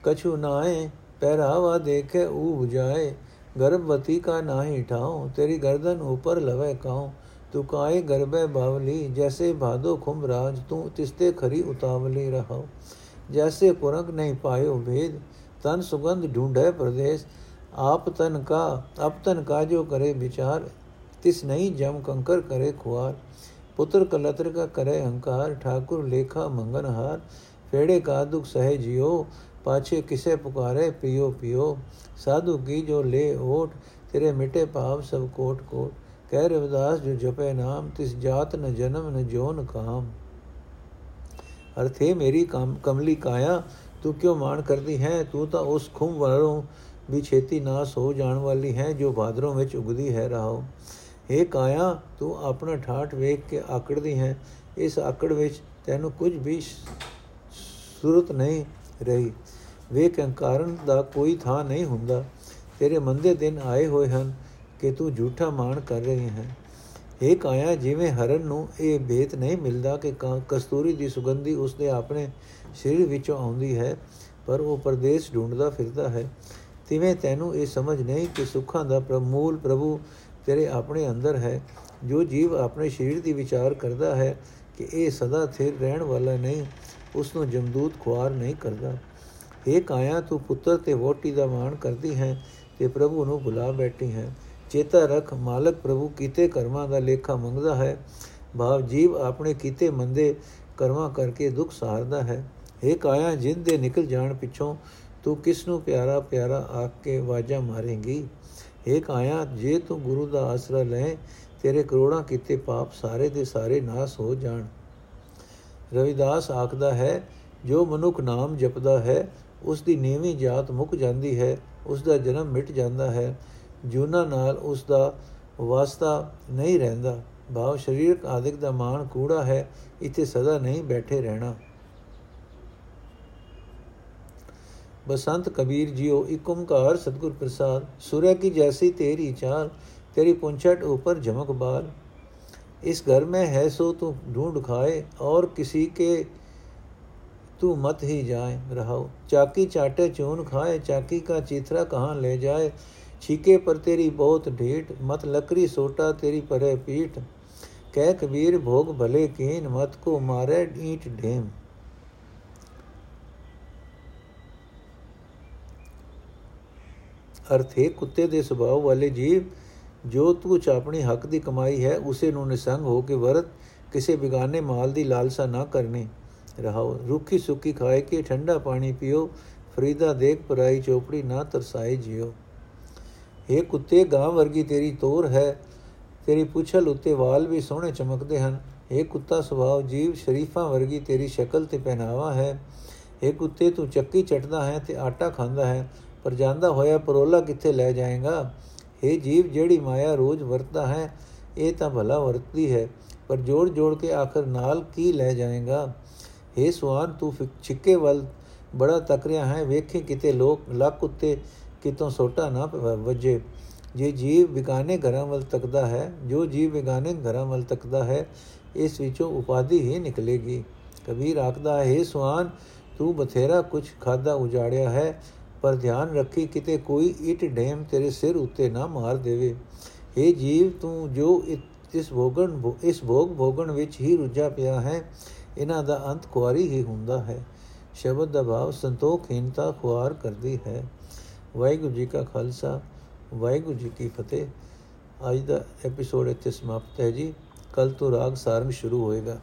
ਕਛੂ ਨਾਏ ਪਹਿਰਾਵਾ ਦੇਖੇ ਊ 부ਜਾਏ ਗਰਭਵਤੀ ਕਾ ਨਾਹੀ ਠਾਉ ਤੇਰੀ ਗਰਦਨ ਉਪਰ ਲਵੇ ਕਾਉ ਤੂ ਕਾਏ ਗਰਬੇ ਬਾਵਲੀ ਜੈਸੇ ਭਾਦੋ ਖੁੰਭ ਰਾਜ ਤੂੰ ਤਿਸਤੇ ਖਰੀ ਉਤਾਵਲੀ ਰਹਾਉ ਜੈਸੇ ਪੁਰੰਗ ਨਹੀਂ ਪਾਇਓ ਭੇਦ ਤਨ ਸੁਗੰਧ ਢੂੰਢੇ ਪ੍ਰਦੇਸ਼ ਆਪ ਤਨ ਕਾ ਅਪ ਤਨ ਕਾ ਜੋ ਕਰੇ ਵਿਚਾਰ ਤਿਸ ਨਹੀਂ ਜਮ ਕੰਕਰ ਕਰੇ ਖੁਆਰ ਪੁੱਤਰ ਕਲਤਰ ਕਾ ਕਰੇ ਹੰਕਾਰ ਠਾਕੁਰ ਲੇਖਾ ਮੰਗਨ ਹਾਰ ਫੇੜੇ ਕਾ ਦੁਖ ਸਹਿ ਜਿਓ ਪਾਛੇ ਕਿਸੇ ਪੁਕਾਰੇ ਪਿਓ ਪਿਓ ਸਾਧੂ ਕੀ ਜੋ ਲੇ ਓਟ ਤੇਰੇ ਮਿਟੇ ਭਾਵ ਸਭ ਕੋਟ ਕੋਟ ਕਹਿ ਰਵਿਦਾਸ ਜੋ ਜਪੇ ਨਾਮ ਤਿਸ ਜਾਤ ਨ ਜਨਮ ਨ ਜੋਨ ਕਾਮ ਅਰਥੇ ਮੇਰੀ ਕਮਲੀ ਕਾਇਆ ਤੂੰ ਕਿਉ ਮਾਣ ਕਰਦੀ ਹੈ ਤੂੰ ਤਾਂ ਉਸ ਖੁੰਮ ਵਰੋਂ ਵੀ ਛੇਤੀ ਨਾਸ ਹੋ ਜਾਣ ਵਾਲੀ ਹੈ ਜੋ ਬਾਦਰੋਂ ਵਿੱਚ ਉਗਦੀ ਹੈ ਰਹਾਓ ਏ ਕਾਇਆ, ਤੂੰ ਆਪਣਾ ਠਾਠ ਵੇਖ ਕੇ ਆਕੜਦੀ ਹੈ। ਇਸ ਆਕੜ ਵਿੱਚ ਤੈਨੂੰ ਕੁਝ ਵੀ ਸੁਰਤ ਨਹੀਂ ਰਹੀ। ਵੇਖ ਕਾਰਨ ਦਾ ਕੋਈ ਥਾਂ ਨਹੀਂ ਹੁੰਦਾ। ਤੇਰੇ ਮੰਦੇ ਦਿਨ ਆਏ ਹੋਏ ਹਨ ਕਿ ਤੂੰ ਝੂਠਾ ਮਾਣ ਕਰ ਰਹੀ ਹੈ। ਏ ਕਾਇਆ, ਜਿਵੇਂ ਹਰਨ ਨੂੰ ਇਹ ਭੇਤ ਨਹੀਂ ਮਿਲਦਾ ਕਿ, ਕਸਤੂਰੀ ਦੀ ਸੁਗੰਧੀ ਉਸਦੇ ਆਪਣੇ ਸਰੀਰ ਵਿੱਚੋਂ ਆਉਂਦੀ ਹੈ, ਪਰ ਉਹ ਪਰਦੇਸ ਢੂੰਡਦਾ ਫਿਰਦਾ ਹੈ। ਤਿਵੇਂ ਤੈਨੂੰ ਇਹ ਸਮਝ ਨਹੀਂ ਕਿ ਸੁੱਖਾਂ ਦਾ ਪ੍ਰਮੂਲ ਪ੍ਰਭੂ ਤੇਰੇ ਆਪਣੇ ਅੰਦਰ ਹੈ, ਜੋ ਜੀਵ ਆਪਣੇ ਸਰੀਰ ਦੀ ਵਿਚਾਰ ਕਰਦਾ ਹੈ ਕਿ ਇਹ ਸਦਾ ਸਥਿਰ ਰਹਿਣ ਵਾਲਾ ਨਹੀਂ, ਉਸ ਨੂੰ ਜਮਦੂਤ ਖੁਆਰ ਨਹੀਂ ਕਰਦਾ। ਇਹ ਕਾਇਆ, ਤੂੰ ਪੁੱਤਰ ਤੇ ਵੋਟੀ ਦਾ ਮਾਣ ਕਰਦੀ ਹੈ ਤੇ ਪ੍ਰਭੂ ਨੂੰ ਭੁਲਾ ਬੈਠੀ ਹੈ। ਚੇਤਾ ਰੱਖ, ਮਾਲਕ ਪ੍ਰਭੂ ਕੀਤੇ ਕਰਮਾਂ ਦਾ ਲੇਖਾ ਮੰਗਦਾ ਹੈ। ਭਾਵ ਜੀਵ ਆਪਣੇ ਕੀਤੇ ਮੰਦੇ ਕਰਮਾਂ ਕਰਕੇ ਦੁੱਖ ਸਹਾਰਦਾ ਹੈ। ਇਹ ਕਾਇਆ ਜਿੰਦ ਦੇ ਨਿਕਲ ਜਾਣ ਪਿੱਛੋਂ ਤੂੰ ਕਿਸ ਨੂੰ ਪਿਆਰਾ ਪਿਆਰਾ ਆਖ ਕੇ ਵਾਜਾ ਮਾਰੇਂਗੀ? ਇੱਕ ਆਇਆ ਜੇ ਤੂੰ ਗੁਰੂ ਦਾ ਆਸਰਾ ਲੈ, ਤੇਰੇ ਕਰੋੜਾਂ ਕੀਤੇ ਪਾਪ ਸਾਰੇ ਦੇ ਸਾਰੇ ਨਾਸ ਹੋ ਜਾਣ। ਰਵਿਦਾਸ ਆਖਦਾ ਹੈ, ਜੋ ਮਨੁੱਖ ਨਾਮ ਜਪਦਾ ਹੈ, ਉਸ ਦੀ ਨੀਵੀਂ ਜਾਤ ਮੁੱਕ ਜਾਂਦੀ ਹੈ, ਉਸ ਦਾ ਜਨਮ ਮਿਟ ਜਾਂਦਾ ਹੈ। ਜੂਨਾ ਨਾਲ ਉਸ ਦਾ ਵਾਸਤਾ ਨਹੀਂ ਰਹਿੰਦਾ। ਭਾਵ ਸਰੀਰਕ ਆਦਿਕ ਦਾ ਮਾਨ ਕੂੜਾ ਹੈ, ਇੱਥੇ ਸਦਾ ਨਹੀਂ ਬੈਠੇ ਰਹਿਣਾ। ਬਸੰਤ ਕਬੀਰ ਜੀਓ ਇਕ ਓੰਕਾਰ ਸਤਗੁਰ ਪ੍ਰਸਾਦ ਸੂਰਯ ਕੀ ਜੈਸੀ ਤੇਰੀ ਚਾਲ तेरी पुंछट ऊपर झमक बाल इस घर में है सो तू ढूंढ खाए और किसी के तू मत ही जाए रहाओ चाकी चाटे चून खाए चाकी का चीथरा कहाँ ले जाए छीके पर तेरी बहुत ढीठ मत लकड़ी सोटा तेरी परे पीठ कह कबीर भोग भले कीन मत को मारे ईंट ढेम ਅਰਥ ਹੈ, ਕੁੱਤੇ ਦੇ ਸੁਭਾਅ ਵਾਲੇ ਜੀਵ, ਜੋ ਤੂੰ ਆਪਣੀ ਹੱਕ ਦੀ ਕਮਾਈ ਹੈ, ਉਸੇ ਨੂੰ ਨਿਸੰਗ ਹੋ ਕੇ ਵਰਤ, ਕਿਸੇ ਬਿਗਾਨੇ ਮਾਲ ਦੀ ਲਾਲਸਾ ਨਾ ਕਰਨੀ। ਰਹਾਓ, ਰੁੱਖੀ ਸੁੱਕੀ ਖਾਏ ਕੇ ਠੰਡਾ ਪਾਣੀ ਪੀਓ, ਫਰੀਦਾ ਦੇਖ ਪਰਾਈ ਚੋਪੜੀ ਨਾ ਤਰਸਾਏ ਜਿਓ। ਇਹ ਕੁੱਤੇ ਗਾਂ ਵਰਗੀ ਤੇਰੀ ਤੋਰ ਹੈ, ਤੇਰੀ ਪੁੱਛਲ ਉੱਤੇ ਵਾਲ ਵੀ ਸੋਹਣੇ ਚਮਕਦੇ ਹਨ। ਇਹ ਕੁੱਤਾ ਸੁਭਾਅ, ਜੀਵ ਸ਼ਰੀਫਾਂ ਵਰਗੀ ਤੇਰੀ ਸ਼ਕਲ ਤੇ ਪਹਿਨਾਵਾ ਹੈ। ਇਹ ਕੁੱਤੇ, ਤੂੰ ਚੱਕੀ ਚਟਦਾ ਹੈ ਤੇ ਆਟਾ ਖਾਂਦਾ ਹੈ। ਪਰ ਜਾਂਦਾ ਹੋਇਆ ਪਰੋਲਾ ਕਿੱਥੇ ਲੈ ਜਾਏਗਾ? ਇਹ ਜੀਵ, ਜਿਹੜੀ ਮਾਇਆ ਰੋਜ਼ ਵਰਤਦਾ ਹੈ, ਇਹ ਤਾਂ ਭਲਾ ਵਰਤਦੀ ਹੈ, ਪਰ ਜੋੜ ਜੋੜ ਕੇ ਆਖਰ ਨਾਲ ਕੀ ਲੈ ਜਾਏਗਾ? ਇਹ ਸਵਾਨ ਤੂੰ ਛਿੱਕੇ ਵੱਲ ਬੜਾ ਤਕਰਿਆ ਹੈ, ਵੇਖੇ ਕਿਤੇ ਲੋਕ ਲੱਕ ਉੱਤੇ ਕਿਤੋਂ ਸੋਟਾ ਨਾ ਵੱਜੇ। ਜੇ ਜੀਵ ਵਿਗਾਨੇ ਘਰਾਂ ਵੱਲ ਤੱਕਦਾ ਹੈ, ਜੋ ਜੀਵ ਵਿਗਾਨੇ ਘਰਾਂ ਵੱਲ ਤੱਕਦਾ ਹੈ, ਇਸ ਵਿੱਚੋਂ ਉਪਾਦੀ ਹੀ ਨਿਕਲੇਗੀ। ਕਬੀਰ ਆਖਦਾ, ਹੈ ਸਵਾਨ ਤੂੰ ਬਥੇਰਾ ਕੁਝ ਖਾਦਾ ਉਜਾੜਿਆ ਹੈ ਪਰ ਧਿਆਨ ਰੱਖੀ ਕਿਤੇ ਕੋਈ ਇਟ ਡੈਮ ਤੇਰੇ ਸਿਰ ਉੱਤੇ ਨਾ ਮਾਰ ਦੇਵੇ। हे ਜੀਵ, ਤੂੰ ਜੋ ਇਸ ਭੋਗਣ ਇਸ ਭੋਗ ਭੋਗਣ ਵਿੱਚ ਹੀ ਰੁੱਝਾ ਪਿਆ ਹੈ, ਇਹਨਾਂ ਦਾ ਅੰਤ ਕੁਆਰੀ ਹੀ ਹੁੰਦਾ ਹੈ। ਸ਼ਬਦ ਦਾ ਭਾਵ ਸੰਤੋਖਹੀਨਤਾ ਖੁਆਰ ਕਰਦੀ ਹੈ। ਵਾਹਿਗੁਰੂ ਜੀ ਕਾ ਖਾਲਸਾ, ਵਾਹਿਗੁਰੂ ਜੀ ਕੀ ਫਤਿਹ। ਅੱਜ ਦਾ ਐਪੀਸੋਡ ਇੱਥੇ ਸਮਾਪਤ ਹੈ ਜੀ। ਕੱਲ ਤੋਂ ਰਾਗ ਸਾਰੰਗ ਸ਼ੁਰੂ ਹੋਏਗਾ।